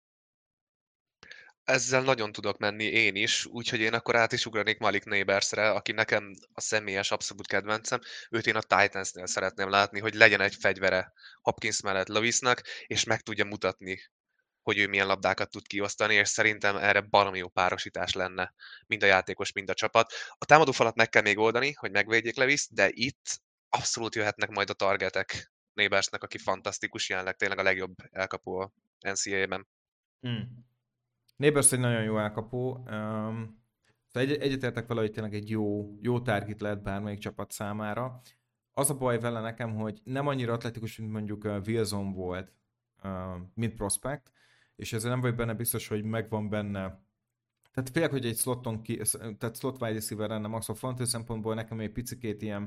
Ezzel nagyon tudok menni én is, úgyhogy én akkor át is ugranék Malik Neighborsre, aki nekem a személyes abszolút kedvencem. Őt én a Titansnél szeretném látni, hogy legyen egy fegyvere Hopkins mellett Lewisnak, és meg tudja mutatni, hogy ő milyen labdákat tud kiosztani, és szerintem erre baromi jó párosítás lenne mind a játékos, mind a csapat. A támadó falat meg kell még oldani, hogy megvédjék Lewis, de itt abszolút jöhetnek majd a targetek Neighborsnak, aki fantasztikus, jelenleg tényleg a legjobb elkapó a NCAA-ben. Hmm. Neighbors egy nagyon jó elkapó. Um, egy, egyetértek vele, hogy tényleg egy jó, jó target lehet bármelyik csapat számára. Az a baj vele nekem, hogy nem annyira atletikus, mint mondjuk uh, Wilson volt, uh, mint prospect, és ezzel nem vagy benne biztos, hogy megvan benne tehát félek, hogy egy sloton ki, tehát slot wide receiver lenne max a front szempontból nekem egy picikét ilyen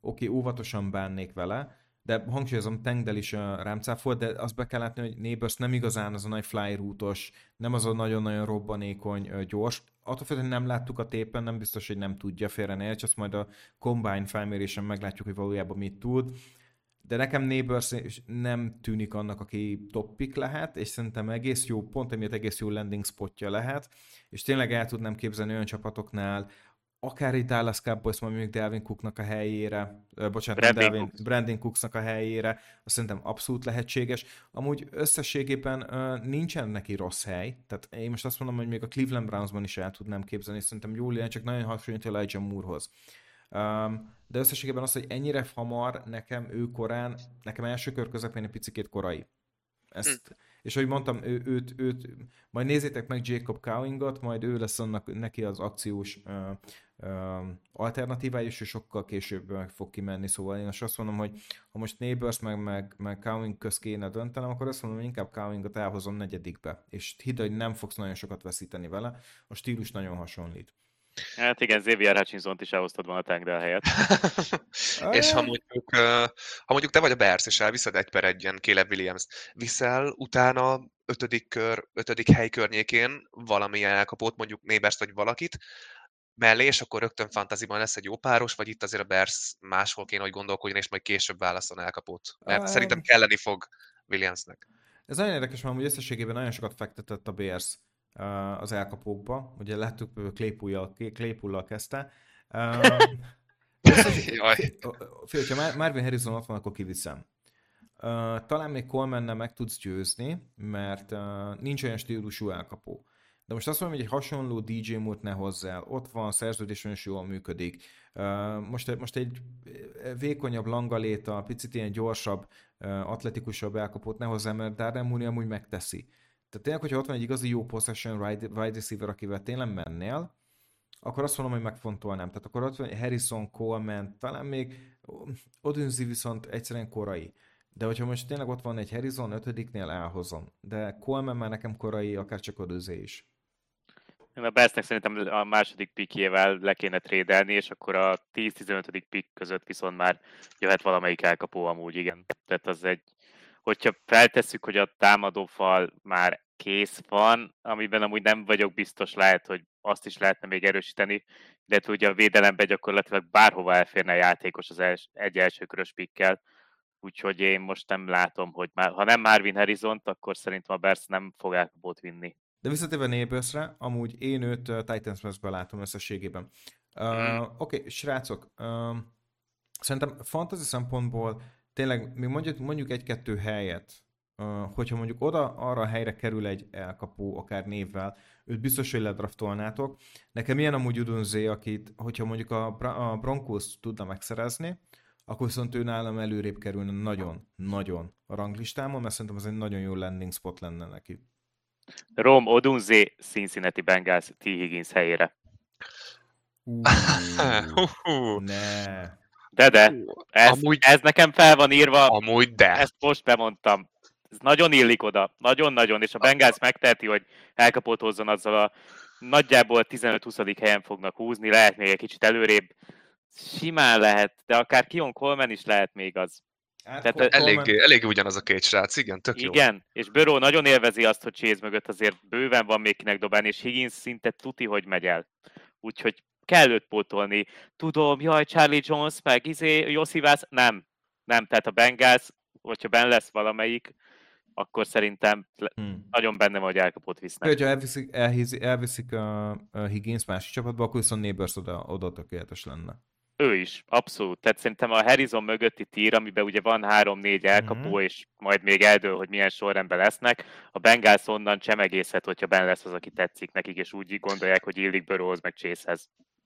oké, okay, óvatosan bánnék vele, de hangsúlyozom, Tengdel is rám cáfolt, de azt be kell látni, hogy Neighbors nem igazán az a nagy fly rútos, nem az a nagyon-nagyon robbanékony, gyors. Attól függ, hogy nem láttuk a tépen, nem biztos, hogy nem tudja félre ne azt majd a Combine felmérésen meglátjuk, hogy valójában mit tud. De nekem Neighbors nem tűnik annak, aki top pick lehet, és szerintem egész jó, pont emiatt egész jó landing spotja lehet, és tényleg el tudnám képzelni olyan csapatoknál, akár egy Dallas Cowboys, majd mondjuk Delvin Cooknak a helyére, ö, bocsánat, Brandon Delvin, Cooks. Brandon Cooksnak a helyére, azt szerintem abszolút lehetséges. Amúgy összességében ö, nincsen neki rossz hely, tehát én most azt mondom, hogy még a Cleveland Brownsban is el tudnám képzelni, szerintem jól ilyen, csak nagyon hasonlít Elijah Moorehoz. De összességében az, hogy ennyire hamar nekem ő korán, nekem első kör közepén egy picikét korai. Ezt, és ahogy mondtam, ő, őt, őt, majd nézzétek meg Jacob Cowingot, majd ő lesz annak neki az akciós uh, uh, alternatívája, és ő sokkal később meg fog kimenni, szóval én azt mondom, hogy ha most Neighbors meg, meg, meg Cowing köz kéne döntenem, akkor azt mondom, hogy inkább Cowingot elhozom negyedikbe, és hidd, hogy nem fogsz nagyon sokat veszíteni vele, a stílus nagyon hasonlít. Hát igen, Xavier Hutchinson-t is elhoztad volna a Tangdell helyett. *laughs* és ha mondjuk, ha mondjuk te vagy a Bears, és elviszed egy per egyen Caleb williams viszel utána ötödik kör, ötödik hely környékén valamilyen elkapót, mondjuk Nébers vagy valakit, mellé, és akkor rögtön fantaziban lesz egy jó páros, vagy itt azért a Bears máshol kéne, hogy gondolkodjon, és majd később válaszol elkapót. Mert szerintem kelleni fog Williamsnek. Ez nagyon érdekes, mert amúgy összességében nagyon sokat fektetett a Bears az elkapókba. Ugye láttuk, Claypool-lal kezdte. *laughs* Fél, Mar- Marvin Harrison ott van, akkor kiviszem. Uh, talán még coleman meg tudsz győzni, mert uh, nincs olyan stílusú elkapó. De most azt mondom, hogy egy hasonló DJ Moore-t ne hozzál. Ott van, szerződésen is jól működik. Uh, most, most egy vékonyabb langaléta, picit ilyen gyorsabb, uh, atletikusabb elkapót ne hozzá, mert Darren Mooney amúgy megteszi. Tehát tényleg, hogyha ott van egy igazi jó possession wide, receiver, akivel tényleg mennél, akkor azt mondom, hogy megfontolnám. Tehát akkor ott van Harrison, Coleman, talán még Odünzi viszont egyszerűen korai. De hogyha most tényleg ott van egy Harrison, ötödiknél elhozom. De Coleman már nekem korai, akár csak Odünzi is. A Bersnek szerintem a második pikjével le kéne trédelni, és akkor a 10-15. pik között viszont már jöhet valamelyik elkapó amúgy, igen. Tehát az egy, hogyha feltesszük, hogy a támadófal már kész van, amiben amúgy nem vagyok biztos, lehet, hogy azt is lehetne még erősíteni, de ugye a védelembe gyakorlatilag bárhova elférne a játékos az els, egy elsőkörös pikkel, úgyhogy én most nem látom, hogy már, ha nem Marvin harrison akkor szerintem a Bears nem fog elkapót vinni. De visszatérve Neighborsre, amúgy én őt uh, Titans West-be látom összességében. Uh, Oké, okay, srácok, uh, szerintem fantasy szempontból tényleg még mondjuk, mondjuk egy-kettő helyet, uh, hogyha mondjuk oda arra a helyre kerül egy elkapó, akár névvel, őt biztos, hogy ledraftolnátok. Nekem ilyen amúgy Udunzé, akit, hogyha mondjuk a, a Broncos tudna megszerezni, akkor viszont ő nálam előrébb kerülne nagyon, nagyon a ranglistámon, mert szerintem ez egy nagyon jó landing spot lenne neki. Rom Odunze, Cincinnati Bengals, T. Higgins helyére. *laughs* Hú, ne. De de, ez, Amúgy- ez nekem fel van írva, Amúgy de. ezt most bemondtam. Ez nagyon illik oda, nagyon-nagyon, és a Bengals megteheti, hogy elkapott hozzon azzal a nagyjából 15-20. helyen fognak húzni, lehet még egy kicsit előrébb. Simán lehet, de akár Kion Coleman is lehet még az. Hát, Tehát Elég, elég ugyanaz a két srác, igen, tök jó. Igen, és Burrow nagyon élvezi azt, hogy Chase mögött azért bőven van még kinek dobálni, és Higgins szinte tuti, hogy megy el. Úgyhogy kell őt pótolni. Tudom, jaj, Charlie Jones, meg izé, Josivász, nem. Nem, tehát a Bengals, hogyha ben lesz valamelyik, akkor szerintem le- Hm. nagyon benne van, hogy elkapott visznek. Hogyha elviszik, elhiszi, elviszik a, a Higgins másik csapatba, akkor viszont Neighbors oda, oda tökéletes lenne. Ő is, abszolút. Tehát szerintem a Harrison mögötti tír, amiben ugye van három-négy elkapó, Mhm. és majd még eldől, hogy milyen sorrendben lesznek, a Bengals onnan csemegészhet, hogyha ben lesz az, aki tetszik nekik, és úgy gondolják, hogy illik Burrowhoz, meg Chase-hez.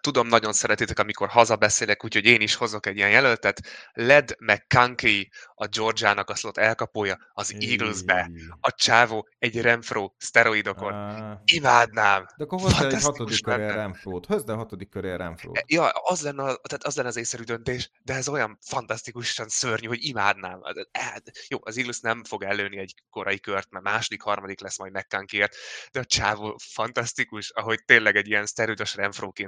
tudom, nagyon szeretitek, amikor hazabeszélek, úgyhogy én is hozok egy ilyen jelöltet. Led McConkey, a Georgiának a slot elkapója, az Eaglesbe. A csávó egy Renfro szteroidokon. Á, Imádnám! De akkor hozzá egy hatodik köré. Renfrót. Hozd el a hatodik köré Renfrót. Ja, az lenne, tehát az lenne az észszerű döntés, de ez olyan fantasztikusan szörnyű, hogy imádnám. Hát, Jó, az Eagles nem fog előni egy korai kört, mert második, harmadik lesz majd McConkeyért, de a csávó fantasztikus, ahogy tényleg egy ilyen szteroidos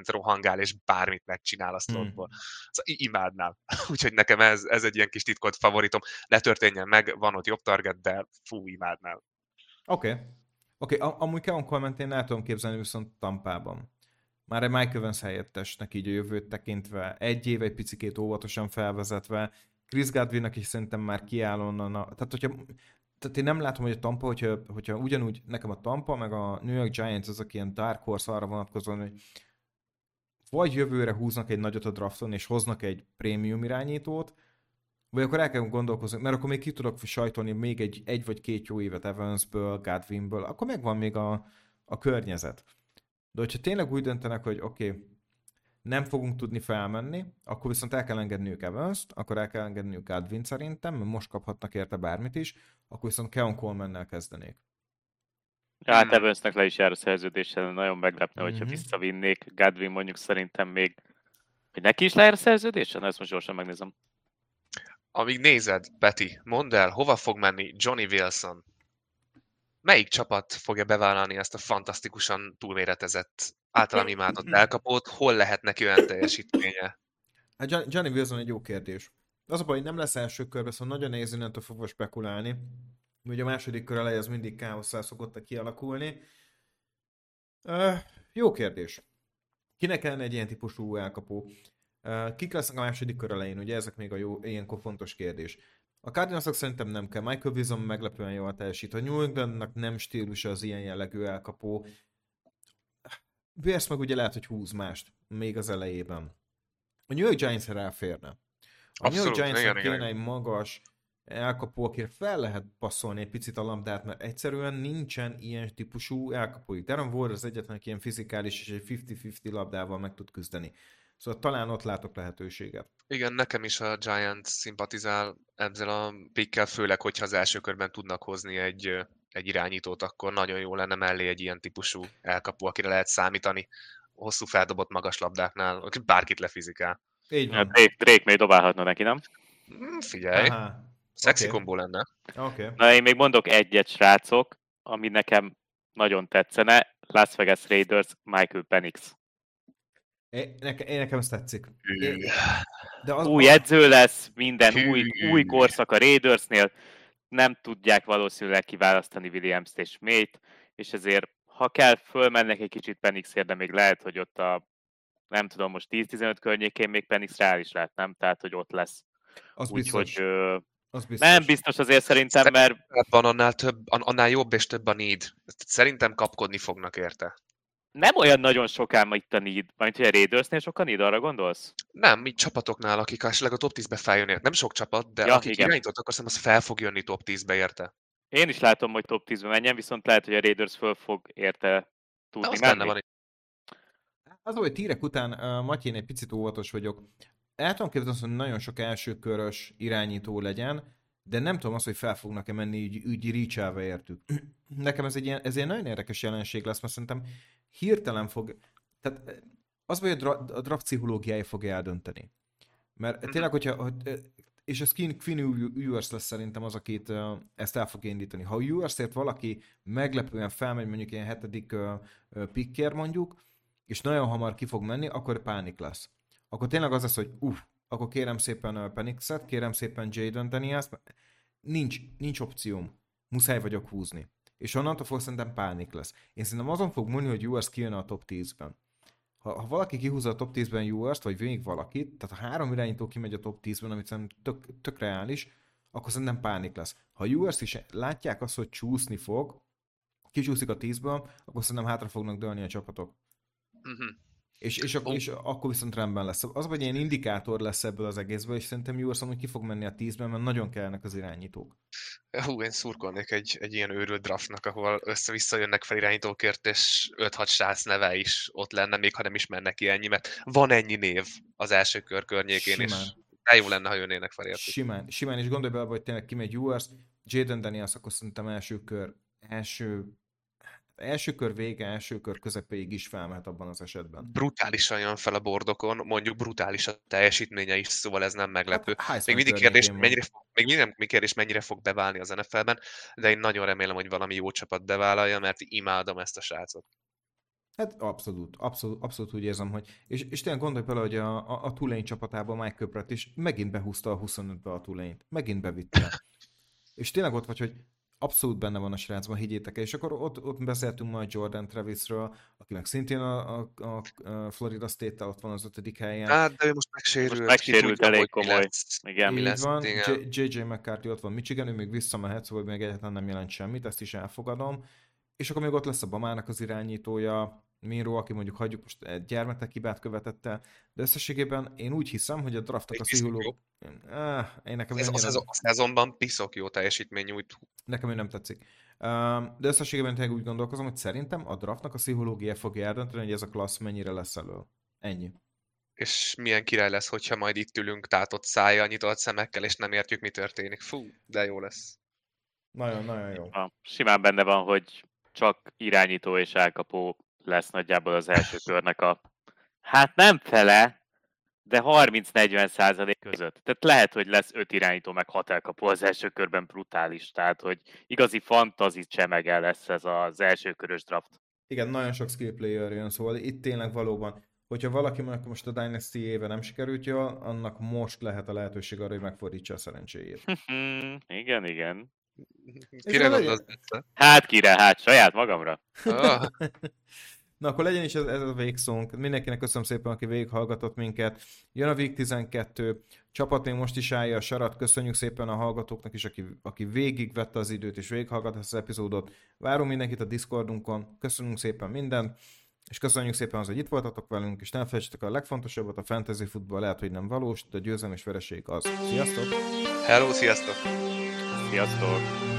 Rohangál, és bármit megcsinál a slotból. Hmm. Szóval imádnám. *laughs* Úgyhogy nekem ez, ez egy ilyen kis titkolt favoritom. Ne történjen meg, van ott jobb target, de fú, imádnám. Oké. Okay. Oké, okay. amúgy Kevin coleman én el tudom képzelni viszont Tampában. Már egy Mike Evans helyettesnek így a jövőt tekintve, egy év egy picikét óvatosan felvezetve, Chris Godwinnak is szerintem már kiáll onnan. A, tehát, hogyha, tehát én nem látom, hogy a Tampa, hogyha, hogyha ugyanúgy nekem a Tampa, meg a New York Giants azok ilyen dark horse arra vonatkozóan, hogy vagy jövőre húznak egy nagyot a drafton, és hoznak egy prémium irányítót, vagy akkor el kell gondolkozni, mert akkor még ki tudok sajtolni még egy, egy vagy két jó évet Evansből, Godwinből, akkor megvan még a, a környezet. De hogyha tényleg úgy döntenek, hogy oké, okay, nem fogunk tudni felmenni, akkor viszont el kell engedniük Evans-t, akkor el kell engedniük Godwin szerintem, mert most kaphatnak érte bármit is, akkor viszont Keon Coleman-nel kezdenék. Ja, hát. Evansnek le is jár a szerződéssel, nagyon meglepne, hogyha Mhm. visszavinnék. Godwin mondjuk szerintem még, hogy neki is lejár a szerződése? Na, ezt most gyorsan megnézem. Amíg nézed, Peti, mondd el, hova fog menni Johnny Wilson? Melyik csapat fogja bevállalni ezt a fantasztikusan túlméretezett, általam imádott *laughs* elkapót? Hol lehet neki olyan teljesítménye? Hát Johnny- Johnny Wilson egy jó kérdés. Az a baj, hogy nem lesz első körbe, szóval nagyon nehéz innentől fogva spekulálni. Ugye a második kör elej az mindig káosszá szokott kialakulni. Uh, jó kérdés. Kinek kellene egy ilyen típusú elkapó? Uh, kik lesznek a második kör elején? Ugye ezek még a jó, ilyenkor fontos kérdés. A Cardinalsok szerintem nem kell. Michael Wilson meglepően jól teljesít. A New Englandnak nem stílusa az ilyen jellegű elkapó. Bears meg ugye lehet, hogy húz mást még az elejében. A New York Giants ráférne. A New York Abszolút, giants kéne egy magas elkapó, akire fel lehet passzolni egy picit a labdát, mert egyszerűen nincsen ilyen típusú elkapójuk. Darren Ward az egyetlen, aki ilyen fizikális és egy 50-50 labdával meg tud küzdeni. Szóval talán ott látok lehetőséget. Igen, nekem is a Giants szimpatizál ezzel a pickkel, főleg, hogyha az első körben tudnak hozni egy, egy irányítót, akkor nagyon jó lenne mellé egy ilyen típusú elkapó, akire lehet számítani hosszú feldobott magas labdáknál, aki bárkit lefizikál. Így van. Drake, Drake még dobálhatna neki, nem? Mm, Figyelj, Aha. Szexi oké. kombó lenne. Okay. Na, én még mondok egyet, srácok, ami nekem nagyon tetszene. Las Vegas Raiders, Michael Penix. Én, nekem, én nekem ez tetszik. De az, Új edző lesz, minden Hű. új, új korszak a Raidersnél, nem tudják valószínűleg kiválasztani Williams-t és May-t, és ezért, ha kell, fölmennek egy kicsit Penixért, de még lehet, hogy ott a nem tudom, most 10-15 környékén még Penix reális lehet, nem? Tehát, hogy ott lesz. az. Úgyhogy az biztos. nem biztos azért szerintem, mert Van annál, több, an- annál jobb és több a need. Szerintem kapkodni fognak érte. nem olyan nagyon sokán itt a need, majd hogy a Raidersnél sokan need, arra gondolsz? Nem, így csapatoknál, akik esetleg a top 10-be feljön érte. Nem sok csapat, de Ja, akik igen. irányított, akkor szerintem az fel fog jönni top 10-be érte. Én is látom, hogy top 10-be menjen, viszont lehet, hogy a Raiders föl fog érte tudni az menni. benne van, Az, hogy tírek után uh, Matyi, én egy picit óvatos vagyok. El tudom képzelni azt, hogy nagyon sok elsőkörös irányító legyen, de nem tudom azt, hogy fel fognak-e menni így, így reach értük. *clears throat* nekem ez egy, ilyen, ez egy nagyon érdekes jelenség lesz, mert szerintem hirtelen fog, tehát az vagy a, dra, a draft pszichológiája fogja eldönteni. Mert mm-hmm. tényleg, hogyha, hogy, és ez Quinn, Ewers lesz szerintem az, akit uh, ezt el fog indítani. Ha Ewersért valaki meglepően felmegy mondjuk ilyen hetedik picker mondjuk, és nagyon hamar ki fog menni, akkor pánik lesz. Akkor tényleg az lesz, hogy uff, akkor kérem szépen Penixet, kérem szépen Jaden Daniels, nincs, nincs opcióm. Muszáj vagyok húzni. És onnantól fog szerintem pánik lesz. Én szerintem azon fog mondani, hogy Ewers kijön a top 10-ben ha, ha valaki kihúzza a top 10-ben Ewers-t, vagy még valakit, tehát ha három irányító kimegy a top 10-ben, amit szerintem tök, tök reális, akkor szerintem pánik lesz. Ha Ewers is látják azt, hogy csúszni fog, kicsúszik a 10-ből, akkor szerintem hátra fognak dőlni a csapatok. Uh-huh. És, és, ak- oh. és akkor viszont rendben lesz. Az vagy ilyen indikátor lesz ebből az egészből, és szerintem amúgy ki fog menni a 10-ben, mert nagyon kellene az irányítók. Hú, én szurkolnék egy, egy ilyen őrült draftnak, ahol össze-vissza jönnek fel irányítókért, és 5-6 srác neve is ott lenne, még ha nem is mennek ki ennyi, mert van ennyi név az első kör környékén, Simán. és de jó lenne, ha jönnének fel értük. Simán, simán, és gondolj bele, hogy tényleg kimegy Ewers, Jaden Daniels, akkor szerintem első kör, első első kör vége, első kör közepéig is felmehet abban az esetben. Brutálisan jön fel a bordokon, mondjuk brutális a teljesítménye is, szóval ez nem meglepő. Hát, még mindig kérdés, mennyire fog, még mindig nem kérdés, mennyire fog beválni az NFL-ben, de én nagyon remélem, hogy valami jó csapat bevállalja, mert imádom ezt a srácot. Hát abszolút, abszolút, abszolút úgy érzem, hogy... És, és tényleg gondolj bele, hogy a, a, a Tulane csapatában Mike Köpret is megint behúzta a 25-be a Tulane-t. Megint bevitte. *laughs* és tényleg ott vagy, hogy abszolút benne van a srácban, higgyétek el. És akkor ott, ott beszéltünk majd Jordan Travisről, akinek szintén a, a, a Florida state ott van az ötödik helyen. Hát, de ő most megsérült. Most megsérült elég komoly. Lesz, igen, mi lesz, van. JJ McCarthy ott van Michigan, ő még visszamehet, szóval még egyáltalán nem jelent semmit, ezt is elfogadom. És akkor még ott lesz a Bamának az irányítója, Miro, aki mondjuk hagyjuk most egy gyermetek hibát követett el, de összességében én úgy hiszem, hogy a draftok a szívuló... Ah, én nekem Ez ennyire... a, szezonban piszok jó teljesítmény nyújt. Nekem ő nem tetszik. De összességében tényleg úgy gondolkozom, hogy szerintem a draftnak a pszichológia fogja eldönteni, hogy ez a klassz mennyire lesz elő. Ennyi. És milyen király lesz, hogyha majd itt ülünk tátott szájjal, nyitott szemekkel, és nem értjük, mi történik. Fú, de jó lesz. Nagyon, nagyon jó. Simán benne van, hogy csak irányító és elkapó lesz nagyjából az első körnek a, hát nem fele, de 30-40 százalék között. Tehát lehet, hogy lesz öt irányító, meg hat elkapó az első körben brutális. Tehát, hogy igazi fantazi csemege lesz ez az első körös draft. Igen, nagyon sok skill player jön, szóval itt tényleg valóban, hogyha valaki most a Dynasty éve nem sikerült jól, annak most lehet a lehetőség arra, hogy megfordítsa a szerencséjét. *laughs* igen, igen. Kire gondolsz? Hát kire, hát saját magamra. Oh. *laughs* Na akkor legyen is ez, ez a végszónk. Mindenkinek köszönöm szépen, aki végighallgatott minket. Jön a Week 12, csapat most is állja a sarat. Köszönjük szépen a hallgatóknak is, aki, aki végigvette az időt és végighallgatta az epizódot. Várunk mindenkit a Discordunkon. Köszönünk szépen mindent. És köszönjük szépen az, hogy itt voltatok velünk, és nem felejtsetek a legfontosabbat, a fantasy futball lehet, hogy nem valós, de győzelem és vereség az. Sziasztok! Hello, sziasztok! Sziasztok!